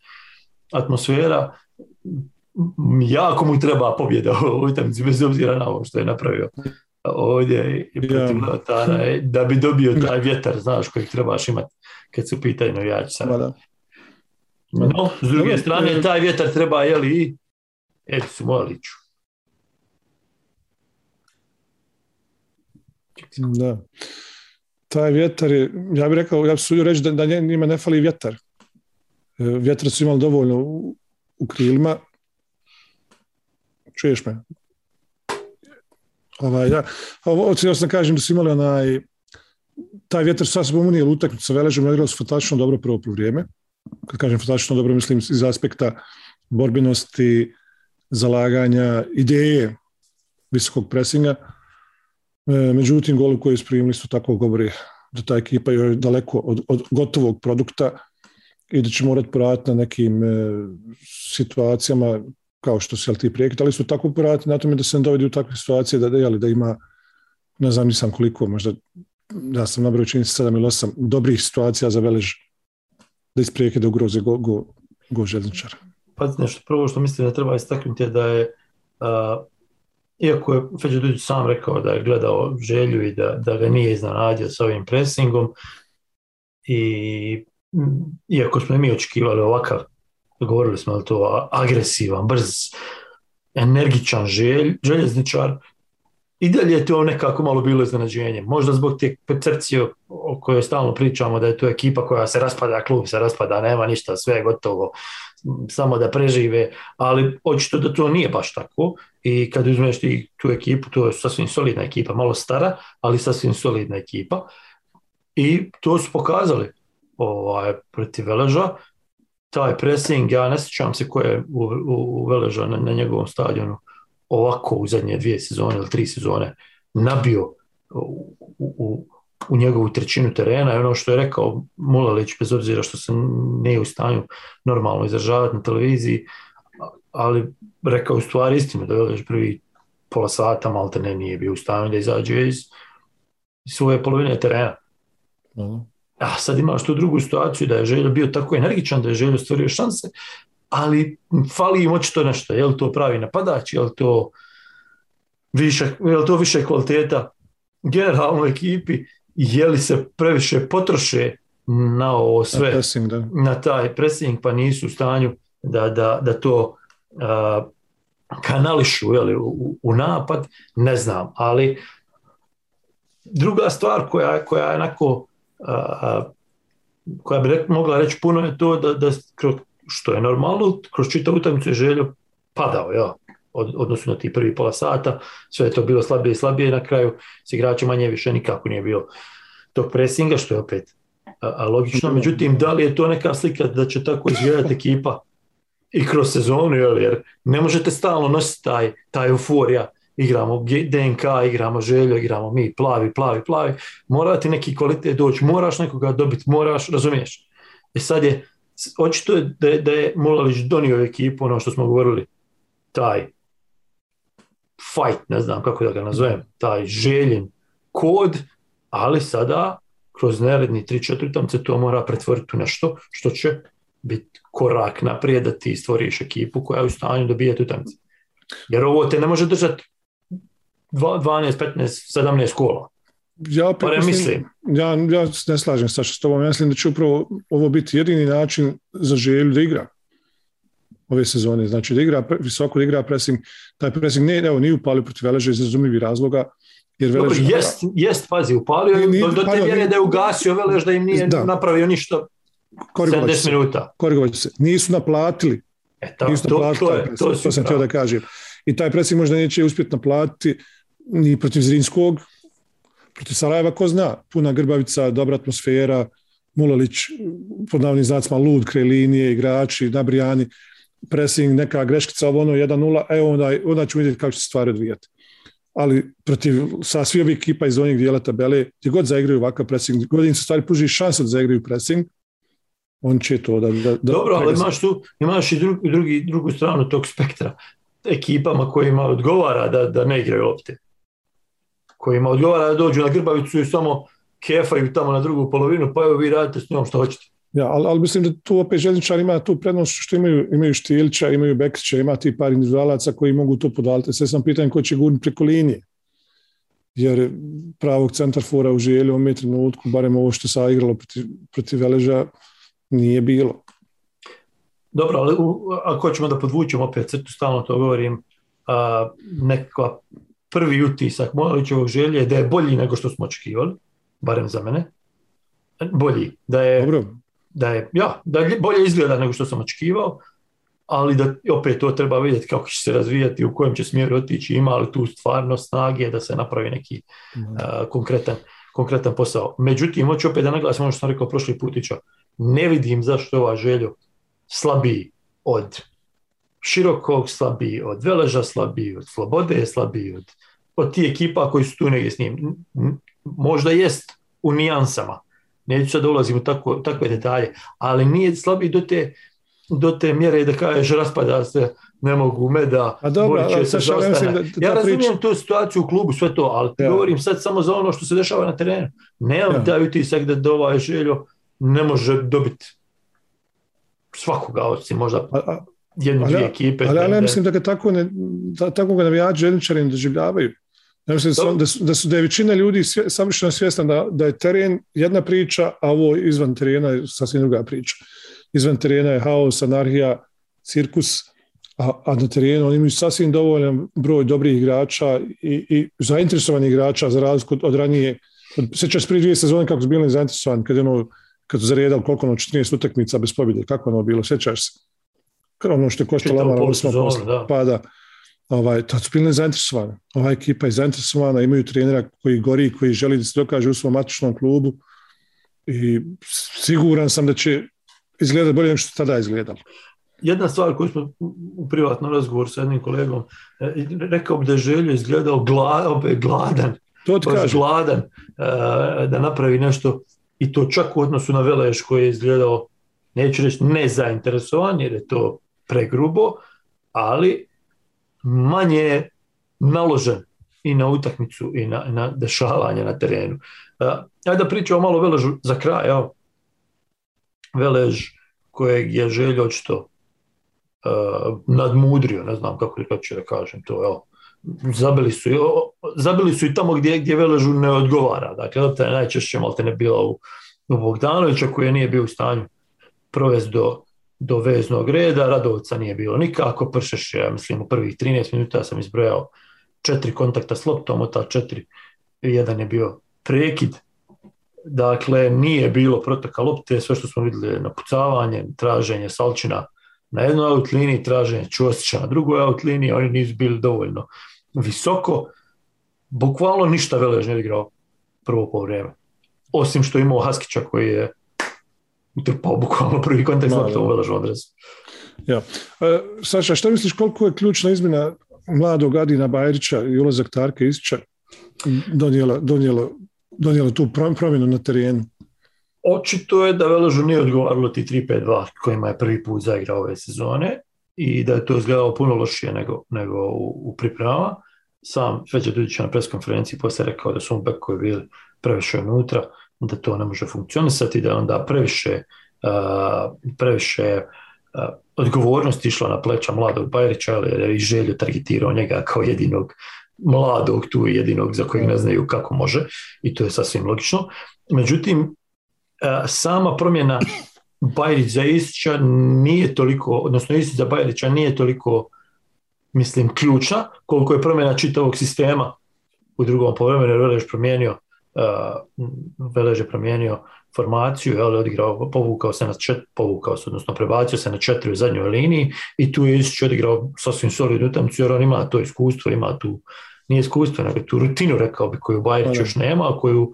atmosfera, jako mu treba pobjeda u ovoj utakmici, bez obzira na ovo što je napravio ovdje i protiv Ja. E, da bi dobio taj vjetar, znaš, kojeg trebaš imati kad su u pitanju navijači sad. No, s druge strane, e- taj vjetar treba, jeli, i Edisu Mojliću. Da. Taj vjetar je, ja bih rekao, ja bih sudio reći da, da njima ne fali vjetar. E, Vjetra su imali dovoljno u, u krilima. Čuješ me? Ovaj, ja, ovo, htio sam kažem da su imali onaj, taj vjetar sa sobom unijeli utakmicu sa Veležom, igrali su fantastično dobro prvo vrijeme. Kad kažem fantastično dobro, mislim iz aspekta borbenosti, zalaganja, ideje visokog presinga. E, Međutim, golu koji su primili su tako govori da ta ekipa je daleko od, od gotovog produkta i da će morati poraditi na nekim e, situacijama kao što jel, ti prijekid, ali su tako poraditi na tome da se ne dovedi u takve situacije da, da, da ima, ne znam nisam koliko, možda ja sam nabrao čini se 7 ili 8 dobrih situacija za Velež da iz prijekida ugroze go, go, go željezničara. Pa nešto prvo što mislim da treba istaknuti je da je uh, iako je Feđa Dudić sam rekao da je gledao želju i da, da ga nije iznenadio sa ovim presingom i iako smo mi očekivali ovakav govorili smo to agresivan, brz energičan želj, željezničar. I dalje je to nekako malo bilo iznenađenje. Možda zbog te percepcije o kojoj stalno pričamo da je to ekipa koja se raspada, klub se raspada, nema ništa, sve je gotovo, samo da prežive, ali očito da to nije baš tako. I kad uzmeš ti tu ekipu, to je sasvim solidna ekipa, malo stara, ali sasvim solidna ekipa. I to su pokazali ovaj, protiv Veleža, taj pressing, ja ne sjećam se ko je u, u, na, na njegovom stadionu ovako u zadnje dvije sezone ili tri sezone nabio u, u, u njegovu trećinu terena i ono što je rekao Mulalić, bez obzira što se nije u stanju normalno izražavati na televiziji, ali rekao u stvari istinu da Velež prvi pola sata malte ne nije bio u stanju da izađe iz, svoje polovine terena. No. A sad imaš tu drugu situaciju da je Željo bio tako energičan, da je Željo stvorio šanse, ali fali im očito nešto. Je li to pravi napadač, je li to više, je li to više kvaliteta generalno u ekipi, je li se previše potroše na ovo sve, Pressing, da. na taj pressing, pa nisu u stanju da, da, da to uh, kanališu jeli, u, u napad, ne znam, ali druga stvar koja, koja je onako a, koja bi mogla reći puno je to da, da što je normalno, kroz čitavu utakmicu je željo padao, ja, od, odnosno na ti prvi pola sata, sve je to bilo slabije i slabije i na kraju s igrača manje više nikako nije bilo tog presinga, što je opet a, a logično, međutim, da li je to neka slika da će tako izgledati ekipa i kroz sezonu, jer ne možete stalno nositi taj, taj euforija, igramo DNK, igramo željo, igramo mi, plavi, plavi, plavi, mora ti neki kvalitet doći, moraš nekoga dobiti, moraš, razumiješ? I sad je, očito je da da je Mulalić donio ekipu, ono što smo govorili, taj fight, ne znam kako da ga nazovem, taj željen kod, ali sada kroz naredni 3-4 tamce to mora pretvoriti u nešto što će biti korak naprijed da ti stvoriš ekipu koja je u stanju dobijati utakmice. Jer ovo te ne može držati 12, 15, 17 kola. Ja Barem mislim, Ja, ja ne slažem sa s tobom. Ja mislim da će upravo ovo biti jedini način za želju da igra ove sezone. Znači da igra visoko, da igra pressing. Taj pressing ne, evo, nije upalio protiv Veleža iz razumljivih razloga. Jer Dobro, Velež, jest, jest, pazi, upalio Nije- do, do te nije- da je ugasio Veleš da im nije Da. napravio ništa korigovat ću 70 se, minuta. korigovat se. Nisu naplatili E, ta, nisu to, naplatili to, je, to, To, sam htio da kažem. I taj pressing možda neće uspjeti naplatiti ni protiv Zrinskog, protiv Sarajeva, ko zna. Puna grbavica, dobra atmosfera, Mulalić, pod navodnim znacima, lud, kraj linije, igrači, nabrijani, pressing, neka greškica, ovo ono, 1-0, e onda, onda ćemo vidjeti kako će se stvari odvijati. Ali protiv sa svi ovih ekipa iz onih dijela tabele, gdje god zaigraju ovakav pressing, god im se stvari pruži šansa da zaigraju pressing, on će to da... da, Dobro, ali imaš tu, imaš i drugi, drugi, drugu stranu tog spektra. Ekipama kojima odgovara da, da ne igraju lopte. Kojima odgovara da dođu na grbavicu i samo kefaju tamo na drugu polovinu, pa evo vi radite s njom što hoćete. Ja, ali, ali mislim da tu opet željezničar ima tu prednost što imaju, imaju Štilića, imaju Bekića, ima ti par individualaca koji mogu to podaliti. Sve sam pitanje ko će gurniti preko linije. Jer pravog centarfora u želju u ovom trenutku, barem ovo što se igralo protiv, protiv Veleža, nije bilo. Dobro, ali u, ako ćemo da podvučemo opet crtu, stalno to govorim, a, nekakva prvi utisak Mojalićevog želje je da je bolji nego što smo očekivali, barem za mene. Bolji, da je, Dobro, da je, ja, da je bolje izgleda nego što sam očekivao, ali da opet to treba vidjeti kako će se razvijati, u kojem će smjeru otići, ima li tu stvarno snage da se napravi neki a, konkretan, konkretan posao. Međutim, hoću opet da naglasim ono što sam rekao prošli putića, ne vidim zašto je ova željo slabiji od širokog, slabiji od veleža, slabiji od slobode, slabiji od, od ti ekipa koji su tu negdje s njim. Možda jest u nijansama, neću sad ulazim u tako, takve detalje, ali nije slabiji do te, do te mjere da kažeš raspada se, ne mogu meda, A dobro, će se da- da ja razumijem tu situaciju u klubu, sve to, ali ti Ja. govorim sad samo za ono što se dešava na terenu. Nemam Ja. taj utisak da, da ovaj željo ne može dobiti svakoga osim možda a, Ali dvije ekipe. ali ja ne mislim da ga tako, ne, da, tako ga navijači željezničari ne doživljavaju. Ja mislim da, su, da, su, da, su, da je većina ljudi svje, savršeno svjesna da, da je teren jedna priča, a ovo izvan terena je sasvim druga priča. Izvan terena je haos, anarhija, cirkus, a, a na terenu oni imaju sasvim dovoljan broj dobrih igrača i, i zainteresovanih igrača za razliku od, od ranije. Sjećaš prije dvije sezone kako su bili zainteresovani, kad ono, kad su zaredali koliko ono 14 utakmica bez pobjede, kako ono bilo, sjećaš se? Ono što je Čitavu Lamara poslu da. Ovaj, tad su bili zainteresovani. Ova ekipa je zainteresovana, imaju trenera koji gori, koji želi da se dokaže u svom matičnom klubu i siguran sam da će izgledati bolje nego što tada izgledalo. Jedna stvar koju smo u- privatnom razgovoru sa jednim kolegom, e, rekao bi da je željo izgledao gla, gladan, To baš gladan e, da napravi nešto i to čak u odnosu na Veleš koji je izgledao, neću reći nezainteresovan jer je to pregrubo, ali manje naložen i na utakmicu i na, na dešavanje na terenu. Uh, ajde da pričamo malo Veležu za kraj. Evo. Velež kojeg je željo očito uh, nadmudrio, ne znam kako, kako ću da kažem to, evo. Zabili su, zabili su i tamo gdje, gdje Veležu ne odgovara. Dakle, lopta je najčešće malte ne bila u, u Bogdanovića koji nije bio u stanju provesti do, do veznog reda, Radovca nije bilo nikako, Pršeš ja mislim, u prvih 13 minuta sam izbrojao četiri kontakta s loptom, od ta četiri, jedan je bio prekid, dakle, nije bilo proteka lopte, sve što smo vidjeli napucavanje, traženje Salčina na jednoj out liniji, traženje Čosića na drugoj out liniji, oni nisu bili dovoljno visoko, bukvalno ništa Velež ne igrao prvo po vrijeme. Osim što je imao Haskića koji je utrpao bukvalno prvi kontekst lopta u Veležu odrezu. Ja. E, Saša, šta misliš koliko je ključna izmjena mladog Adina Bajrića i ulazak Tarke Isića donijela, donijela, donijela tu promjenu na terenu? Očito je da Veležu nije odgovaralo ti 3-5-2 kojima je prvi put zaigrao ove sezone i da je to izgledalo puno lošije nego, nego u, u pripremama. Sam Feđa Dudić na preskonferenciji poslije rekao da su mu bekovi bili previše unutra, da to ne može funkcionisati, da je onda previše, previše odgovornost išla na pleća mladog Bajrića, je i želju targetirao njega kao jedinog mladog tu jedinog za kojeg ne znaju kako može i to je sasvim logično. Međutim, sama promjena Bajrić za Isića nije toliko, odnosno Isić za Bajrića nije toliko mislim ključna koliko je promjena čitavog sistema u drugom povremenu jer Velež promijenio Velež je promijenio formaciju, je odigrao, povukao se na čet, povukao se, odnosno prebacio se na četiri u zadnjoj liniji i tu je Isić odigrao sasvim solidnu utakmicu jer on ima to iskustvo, ima tu nije iskustvo, nego tu rutinu, rekao bi, koju Bajrić još nema, koju,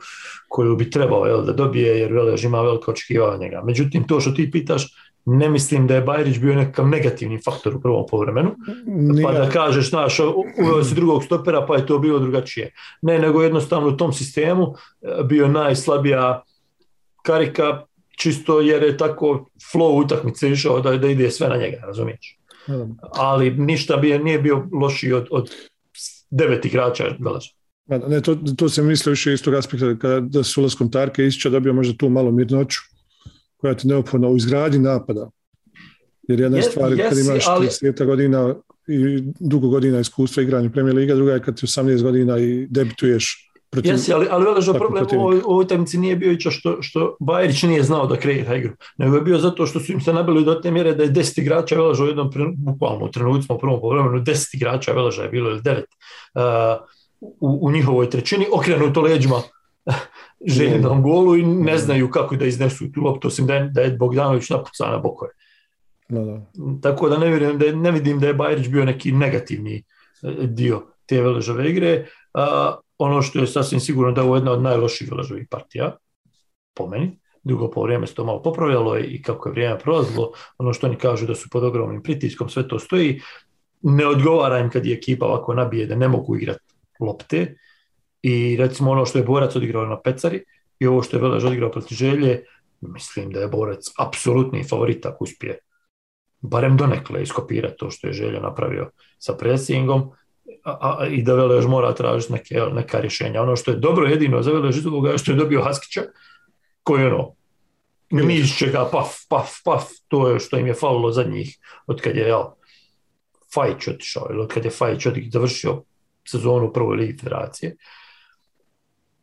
koju bi trebao jel, da dobije, jer Velež ima veliko očekivanje njega. Međutim, to što ti pitaš, ne mislim da je Bajrić bio nekakav negativni faktor u prvom povremenu, pa da kažeš, znaš, uveo si drugog stopera, pa je to bilo drugačije. Ne, nego jednostavno u tom sistemu bio najslabija karika, čisto jer je tako flow utakmice išao da, da ide sve na njega, razumiješ? Ali ništa bi, nije bio lošiji od, od devet igrača Veleža. Ne, to, to se misli više iz tog aspekta kada da s ulaskom Tarke Isića dobio možda tu malo mirnoću koja ti neophodna u izgradnji napada. Jer jedna je stvar kad imaš ali... 30 godina i dugo godina iskustva igranja Premier Liga, druga je kad ti 18 godina i debituješ protiv... Jesi, ali, ali Veleža problem u ovoj, ovoj utakmici nije bio ića što, što Bajrić nije znao da kreira igru, nego je bio zato što su im se nabili do te mjere da je 10 igrača Veleža u jednom, bukvalno u trenutku u prvom povremenu, 10 igrača Veleža je bilo ili 9 uh, u, u njihovoj trećini, okrenuto leđima željenom golu i ne znaju kako da iznesu tu loptu, osim da je, da je Bogdanović napuca na bokove. No, da. Tako da ne, vjerujem, da je, ne vidim da je Bajrić bio neki negativni dio te Veležove igre. Uh, ono što je sasvim sigurno da je ovo jedna od najloših Veležovih partija, po meni. Drugo po vrijeme se to malo popravljalo i kako je vrijeme prolazilo, ono što oni kažu da su pod ogromnim pritiskom, sve to stoji. Ne odgovara im kad je ekipa ovako nabije da ne mogu igrati lopte i recimo ono što je Borac odigrao na Pecari i ovo što je Velež odigrao protiv Želje, mislim da je Borac apsolutni favorit ako uspije barem donekle iskopirati to što je Želja napravio sa presingom a, a, i da Velež mora tražiti neke, neka rješenja. Ono što je dobro jedino za Velež iz ovoga što je dobio Haskića, koji je ono, niz čega, paf, paf, paf, to je što im je falilo zadnjih, od kad je, jel, Fajić otišao, ili od kad je Fajić završio sezonu u prvoj ligi federacije.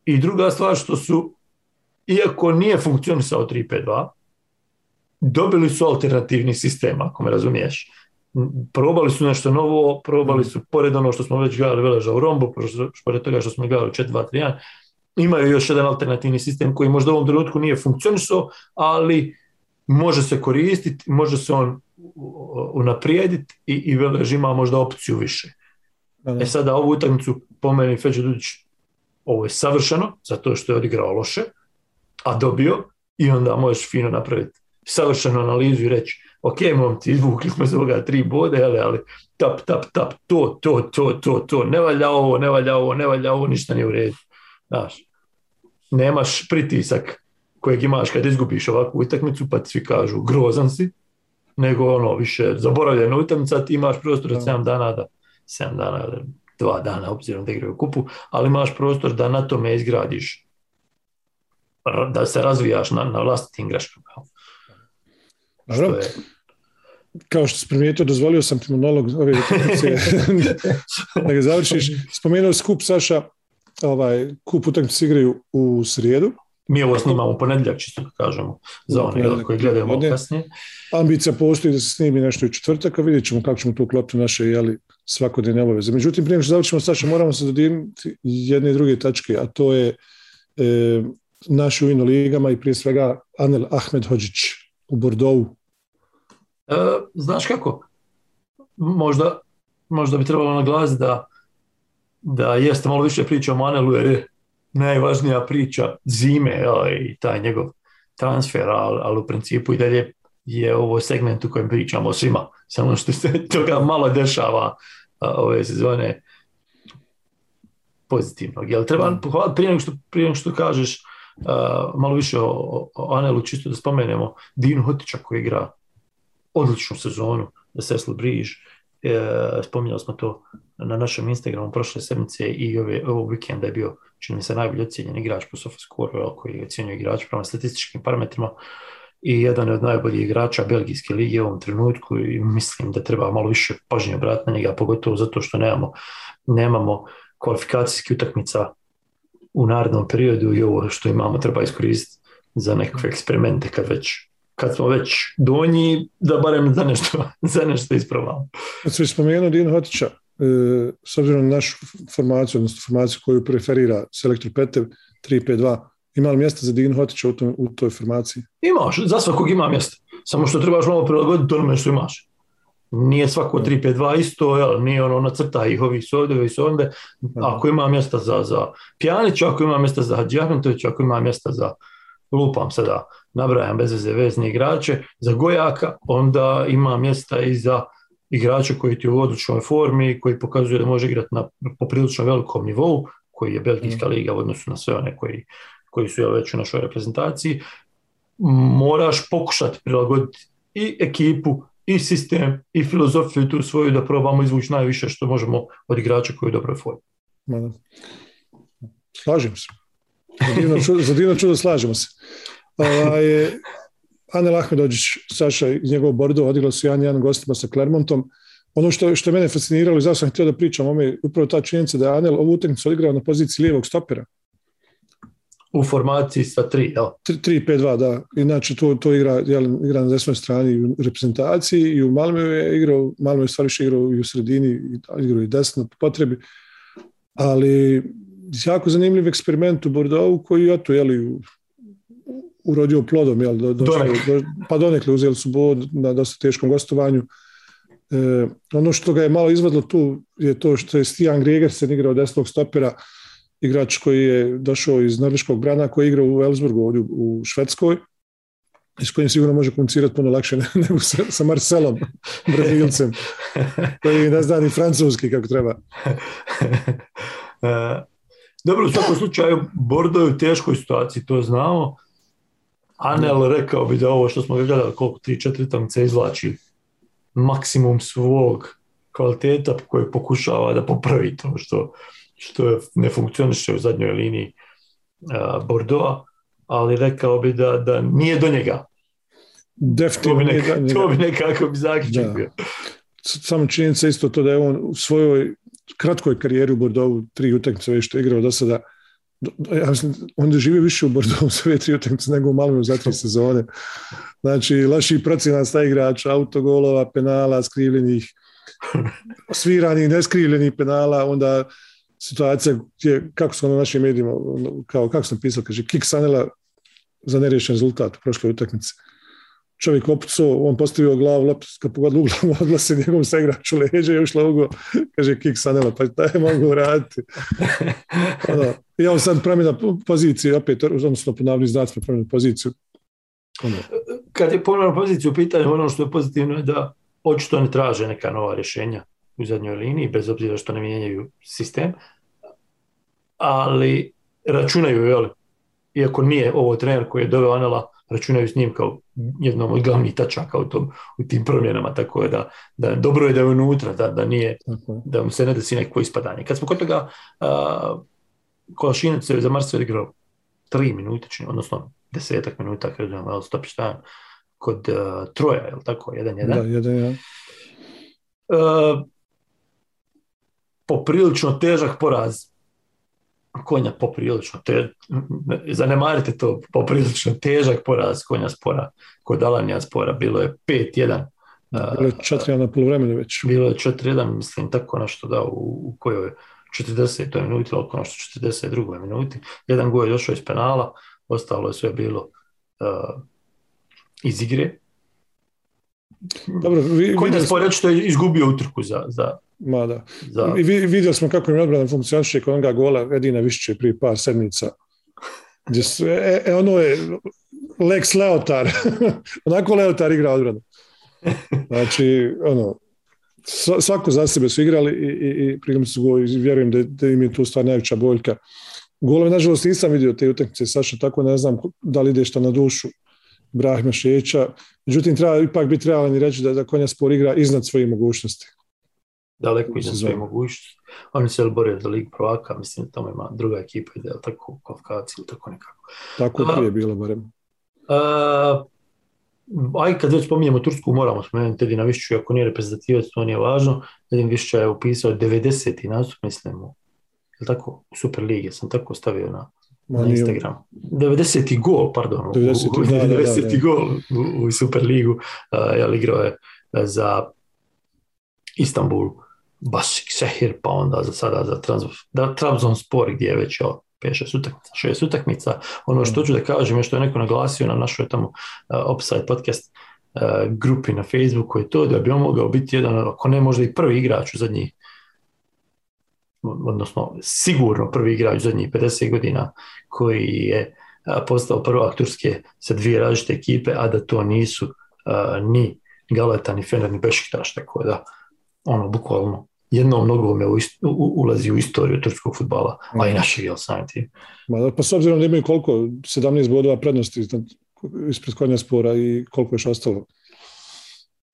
I druga stvar što su, iako nije funkcionisao 3-5-2, dobili su alternativni sistem, ako me razumiješ. Probali su nešto novo, probali su, pored ono što smo već gledali Veleža u Rombu, pored toga što smo gledali 4-2-3-1, imaju još jedan alternativni sistem koji možda u ovom trenutku nije funkcionisao, ali može se koristiti, može se on unaprijediti i, i Velež ima možda opciju više. E sada ovu utakmicu po meni Feđe Dudić ovo je savršeno, zato što je odigrao loše, a dobio i onda možeš fino napraviti savršenu analizu i reći ok, momci, izvukli smo iz ovoga tri bode, ali, ali tap, tap, tap, to, to, to, to, to, ne valja ovo, ne valja ovo, ne valja ovo, ništa nije u redu. Znaš, nemaš pritisak kojeg imaš kad izgubiš ovakvu utakmicu, pa ti svi kažu grozan si, nego ono više zaboravljena utakmica, ti imaš prostor od 7 dana da. 7 dana ili 2 dana obzirom da igraju kupu, ali imaš prostor da na tome izgradiš da se razvijaš na, na vlastitim greškama. Što je... Kao što si primijetio, dozvolio sam ti monolog ove da ga završiš. Spomenuo skup Saša, ovaj, kup utakmice igraju u srijedu Mi ovo snimamo u ponedjeljak, čisto da kažemo, za one koji gledaju malo popodne. kasnije. Ambicija postoji da se snimi nešto i četvrtak, a vidjet ćemo kako ćemo to uklopiti naše jeli, svakodnevne obaveze. Međutim, prije što završimo, Saša, moramo se dodirnuti jedne i druge tačke, a to je e, naši u ligama i prije svega Anel Ahmed Hođić u Bordeaux. E, znaš kako? Možda, možda bi trebalo naglasiti da, da jeste malo više priča o Manelu jer je najvažnija priča zime i taj njegov transfer, ali, ali u principu i dalje je ovo segment u kojem pričamo svima. Samo što se toga malo dešava ove sezone pozitivnog. Jel treba pohvaliti prije nego što, prije nego što kažeš a, malo više o, o Anelu, čisto da spomenemo Dinu Hotića koji igra odličnu sezonu za Seslu Briž. E, spominjali smo to na našem Instagramu prošle sedmice i ove, ovog vikenda je bio, čini se, najbolji ocijenjen igrač po SofaScore, koji ocjenjuje igrač prema statističkim parametrima i jedan od najboljih igrača Belgijske lige u ovom trenutku i mislim da treba malo više pažnje obratiti na njega, pogotovo zato što nemamo, nemamo kvalifikacijskih utakmica u narednom periodu i ovo što imamo treba iskoristiti za nekakve eksperimente kad već kad smo već donji, da barem za nešto, za nešto ispravamo. Kad se spomenuo Dino Hotića, e, s obzirom na našu formaciju, odnosno formaciju koju preferira selektor Petev 3-5-2, ima li mjesta za Dino Hotića u, u toj formaciji? Imaš, za svakog ima mjesta. Samo što trebaš malo prilagoditi onome što imaš. Nije svako 3-5-2 isto, jel, nije ono nacrta ih ovi su ovdje, ovi su onda. Ako ima mjesta za, za Pjanića, ako ima mjesta za Hadži Ahmetovića, ako ima mjesta za lupam sada, nabrajam bez veze vezne igrače, za Gojaka, onda ima mjesta i za igrača koji ti u odličnoj formi, koji pokazuje da može igrati na poprilično velikom nivou, koji je Belgijska liga u odnosu na sve one koji, koji su već u našoj reprezentaciji, moraš pokušati prilagoditi i ekipu, i sistem, i filozofiju tu svoju da probamo izvući najviše što možemo od igrača koji je u dobroj formi. Slažem se. Za divno čudo, slažemo se. Ovaj, Anel Ahmedođić, Saša i njegov Bordo odigrali su jedan jedan gostima sa Clermontom. Ono što, što je mene fasciniralo i zašto sam htio da pričam o je upravo ta činjenica da je Anel ovu utakmicu odigrao na poziciji lijevog stopera. U formaciji sa 3, jel? 3-5-2, da. Inače, to, to igra, jel, igra na desnoj strani u reprezentaciji i u Malmö je igrao, Malmö je stvari više igrao i u sredini, igrao i desno po potrebi. Ali jako zanimljiv eksperiment u Bordeaux koji eto, jeli, urodio plodom, jel, do, do, do, pa donekle uzeli su bod na dosta teškom gostovanju. E, ono što ga je malo izvadilo tu je to što je Stijan Gregersen igrao desnog stopera, igrač koji je došao iz norveškog brana, koji je igrao u Elsburgu ovdje u Švedskoj i s kojim sigurno može komunicirati puno lakše nego sa, sa Marcelom, Brazilcem, koji ne zna ni francuski kako treba. Dobro, u svakom slučaju, Bordo je u teškoj situaciji, to znamo. Anel rekao bi da ovo što smo gledali, koliko 3-4 tamice izvlači maksimum svog kvaliteta koji pokušava da popravi to što, što ne funkcioniše u zadnjoj liniji uh, Bordeaux, ali rekao bi da, da nije do njega. Definitivno to bi, neka, to bi nekako bi zaključak bio. Samo činjenica isto to da je on u svojoj kratkoj karijeri u Bordeauxu, tri utakmice već što je igrao do sada, ja mislim, on doživio više u Bordeauxu sve tri utakmice nego u Malmöu za tri sezone. Znači, laši procjena sta igrača, autogolova, penala, skrivljenih, sviranih, neskrivljenih penala, onda situacija gdje, kako su na našim medijima, kao, kako sam pisao, kaže, kick Sanela za nerešen rezultat u prošloj utakmici čovjek opucao, on postavio glavu, loptu kad pogodila uglavom, odla se njegovom sa igraču leđe i ušla ugo, kaže kik Sanela, pa šta je mogu raditi? ono, I on sad promjena poziciju, opet, odnosno ponavljaju znacima promjena poziciju. Ono. Kad je ponovno poziciju u pitanju, ono što je pozitivno je da očito ne traže neka nova rješenja u zadnjoj liniji, bez obzira što ne mijenjaju sistem, ali računaju, jel, iako nije ovo trener koji je doveo Anela, računaju s njim kao jednom od glavnih tačaka u, tom, u tim promjenama, tako da, da dobro je da je unutra, da, da nije, da mu se ne desi neko ispadanje. Kad smo kod toga, uh, Kolašinac je za Marsel igrao tri minute, odnosno desetak minuta, kad je stop time, kod uh, Troja, je li tako, jedan, jedan? Da, jedan, jedan. Uh, poprilično težak poraz konja poprilično, te, zanemarite to, poprilično težak poraz konja spora, kod Alanija spora, bilo je 5-1. Bilo je 4 na polovremenu već. Bilo je 4-1, mislim, tako nešto da, u, u kojoj 40. minuti, oko nešto 42. minuti. Jedan gol je došao iz penala, ostalo je sve bilo uh, iz igre. Dobro, vi, Konja vidjeli, spor što je izgubio utrku za, za, ma da. I vi- vidjeli smo kako im odbrana funkcioniše kod onoga gola Edina Višće prije par sedmica. Gdje su, e, e, ono je Lex Leotar. Onako Leotar igra odbranu. Znači, ono, sva- svako za sebe su igrali i, i, i pritom su go, i vjerujem da, da im je tu stvar najveća boljka. Golove, nažalost, nisam vidio te utakmice, Saša, tako ne znam da li ide šta na dušu Brahima Šeća. Međutim, treba ipak biti realan i reći da, da Konja Spor igra iznad svojih mogućnosti. Daleko iznad svoje mogućnosti. Oni se bore za lig prvaka, mislim da tamo ima druga ekipa ide tako kvalifikaciju ili tako nekako. Tako je A- prije bilo, barem. Aj kad već spominjemo Tursku, moramo spomenuti Edina Višću, ako nije reprezentativac, to nije važno. Edin Višća je upisao 90. nastup, mislim, u, tako, u Super Ligi, sam tako stavio na, Ma, na Instagram. 90. gol, pardon, u- 90., u, da, da, da, 90. da. gol u, u Super Ligu, uh, igrao je za Istanbul, Basik Sehir, pa onda za sada za Trabzon, da, Trabzonspor gdje je već jel, 5-6 utakmica, 6 utakmica. Ono što ću da kažem je što je neko naglasio na našoj tamo uh, Offside podcast uh, grupi na Facebooku je to da bi on mogao biti jedan, ako ne možda i prvi igrač u zadnjih odnosno sigurno prvi igrač u zadnjih 50 godina koji je a, postao prvak Turske sa dvije različite ekipe, a da to nisu a, ni Galeta, ni Fener, ni Bešiktaš, tako da ono, bukvalno jednom nogom je u, ist- u, ulazi u istoriju turskog futbala, a i našeg jel samim tim. Ma, da, pa s obzirom da imaju koliko, 17 bodova prednosti ispred konja spora i koliko još ostalo.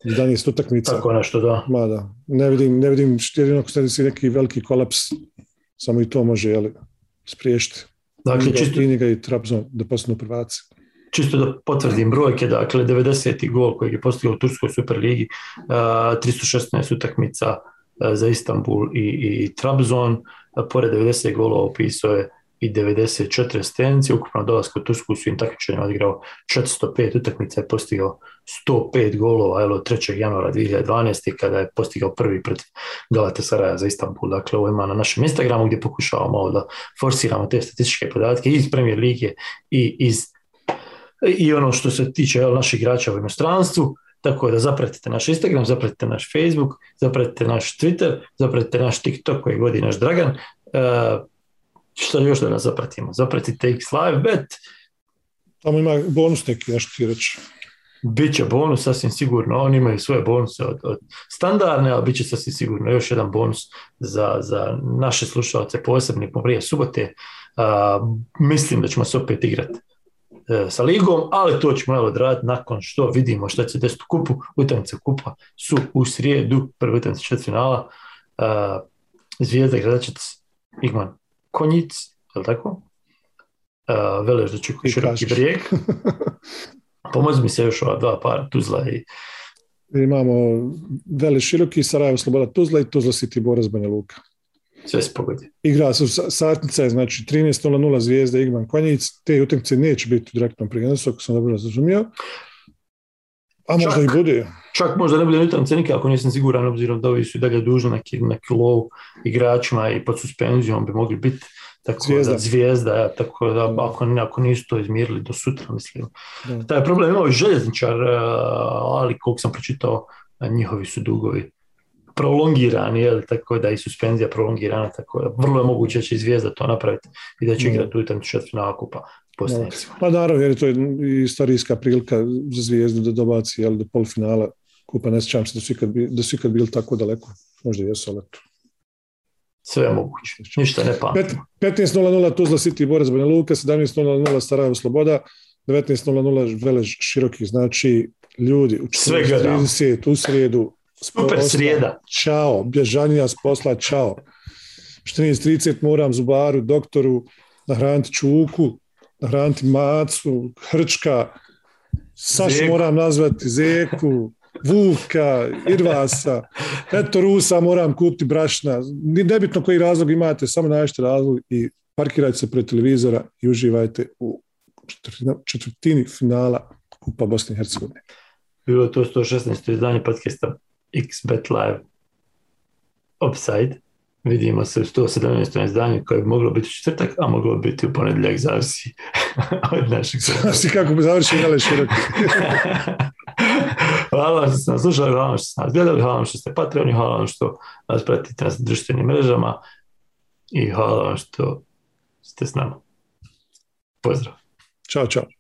11 utakmica. Tako nešto, da. Ma da, ne vidim, ne vidim jedino ako neki veliki kolaps, samo i to može jeli, spriješiti. Dakle, čisto, i Trabzon da postanu prvaci. Čisto da potvrdim brojke, dakle 90. gol koji je postigao u Turskoj Superligi, a, 316 utakmica za Istanbul i, i Trabzon, pored 90 golova upisao je i 94 asistencije, ukupno dolasku u Tursku su im takmičenjima odigrao 405 utakmica i postigao 105 golova, evo 3. januara 2012. kada je postigao prvi protiv Galatasaraja za Istanbul. Dakle, ovo ima na našem Instagramu gdje pokušavamo da forsiramo te statističke podatke iz Premier Lige i iz i ono što se tiče jel, naših igrača u inostranstvu, tako da zapratite naš Instagram, zapratite naš Facebook, zapratite naš Twitter, zapratite naš TikTok koji vodi naš Dragan. E, što još da nas zapratimo? Zapratite X Live Bet, Tamo ima bonus neki, nešto ti reći. bit će bonus sasvim sigurno, oni imaju svoje bonuse od, od standardne, ali bit će sasvim sigurno još jedan bonus za, za naše slušalce posebni po prije subote. A, mislim da ćemo se opet igrati sa ligom, ali to ćemo evo odraditi nakon što vidimo šta će desiti u kupu. Utakmice kupa su u srijedu, prvi utakmice četvrtfinala. A, Zvijezda Gradačac, Igman Konjic, je li tako? A, Velež da I široki brijeg. Pomozi mi se još ova dva para, Tuzla i Imamo Veli Široki, Sarajevo Sloboda Tuzla i Tuzla City Boras Banja Luka. Sve se pogodi. Igra su sa- satnica znači 13.00 Zvijezda Igman Konjic. Te utakmice neće biti u direktnom prijenosu, ako sam dobro razumio. A možda Čak. i bude. Čak možda ne bude utakmice nikako, nisam siguran, obzirom da ovi su i dalje dužni neki, neki lov igračima i pod suspenzijom bi mogli biti. Tako Zvijezda. da zvijezda, ja, tako da ako, ako nisu to izmirili do sutra, mislim. Da. Taj problem imao i željezničar, eh, ali koliko sam pročitao, eh, njihovi su dugovi prolongirani, jel, tako da i suspenzija prolongirana, tako da vrlo je moguće da će zvijezda to napraviti i da će igrati utakmicu četvrtfinala kupa posljednicima. Pa naravno, jer je to i istorijska prilika za Zvijezdu da dobaci jel, do polufinala kupa. Ne sjećam se da su ikad, bi- da su ikad bili tako daleko. Možda jesu, ali. Sve je moguće, ništa ne pamtimo. 15.00 Tuzla City Borac Banja Luka, 17.00 Sarajevo Sloboda, 19.00 Velež Široki, znači ljudi u Sve gledamo. 30 u srijedu. Super srijeda. Ćao, bježanija s posla, ćao. 14.30 moram zubaru, doktoru, nahraniti čuku, nahraniti macu, hrčka, Sašu Zeku. moram nazvati Zeku, Vuka, Irvasa, eto Rusa moram kupiti brašna. Nebitno koji razlog imate, samo nađete razlog i parkirajte se pred televizora i uživajte u četvrtini finala Kupa Bosne i Hercegovine. Bilo je to 116. izdanje podcasta XBet Live Offside. Vidimo se u 117. izdanju koje bi moglo biti u četvrtak, a moglo bi biti u ponedjeljak, zavisi od našeg Znaš kako završi Gale Široki. hvala vam što ste nas slušali, hvala vam što ste nas gledali, hvala vam što ste Patreoni, hvala vam što nas pratite na društvenim mrežama i hvala vam što ste s nama. Pozdrav! Ćao, čao.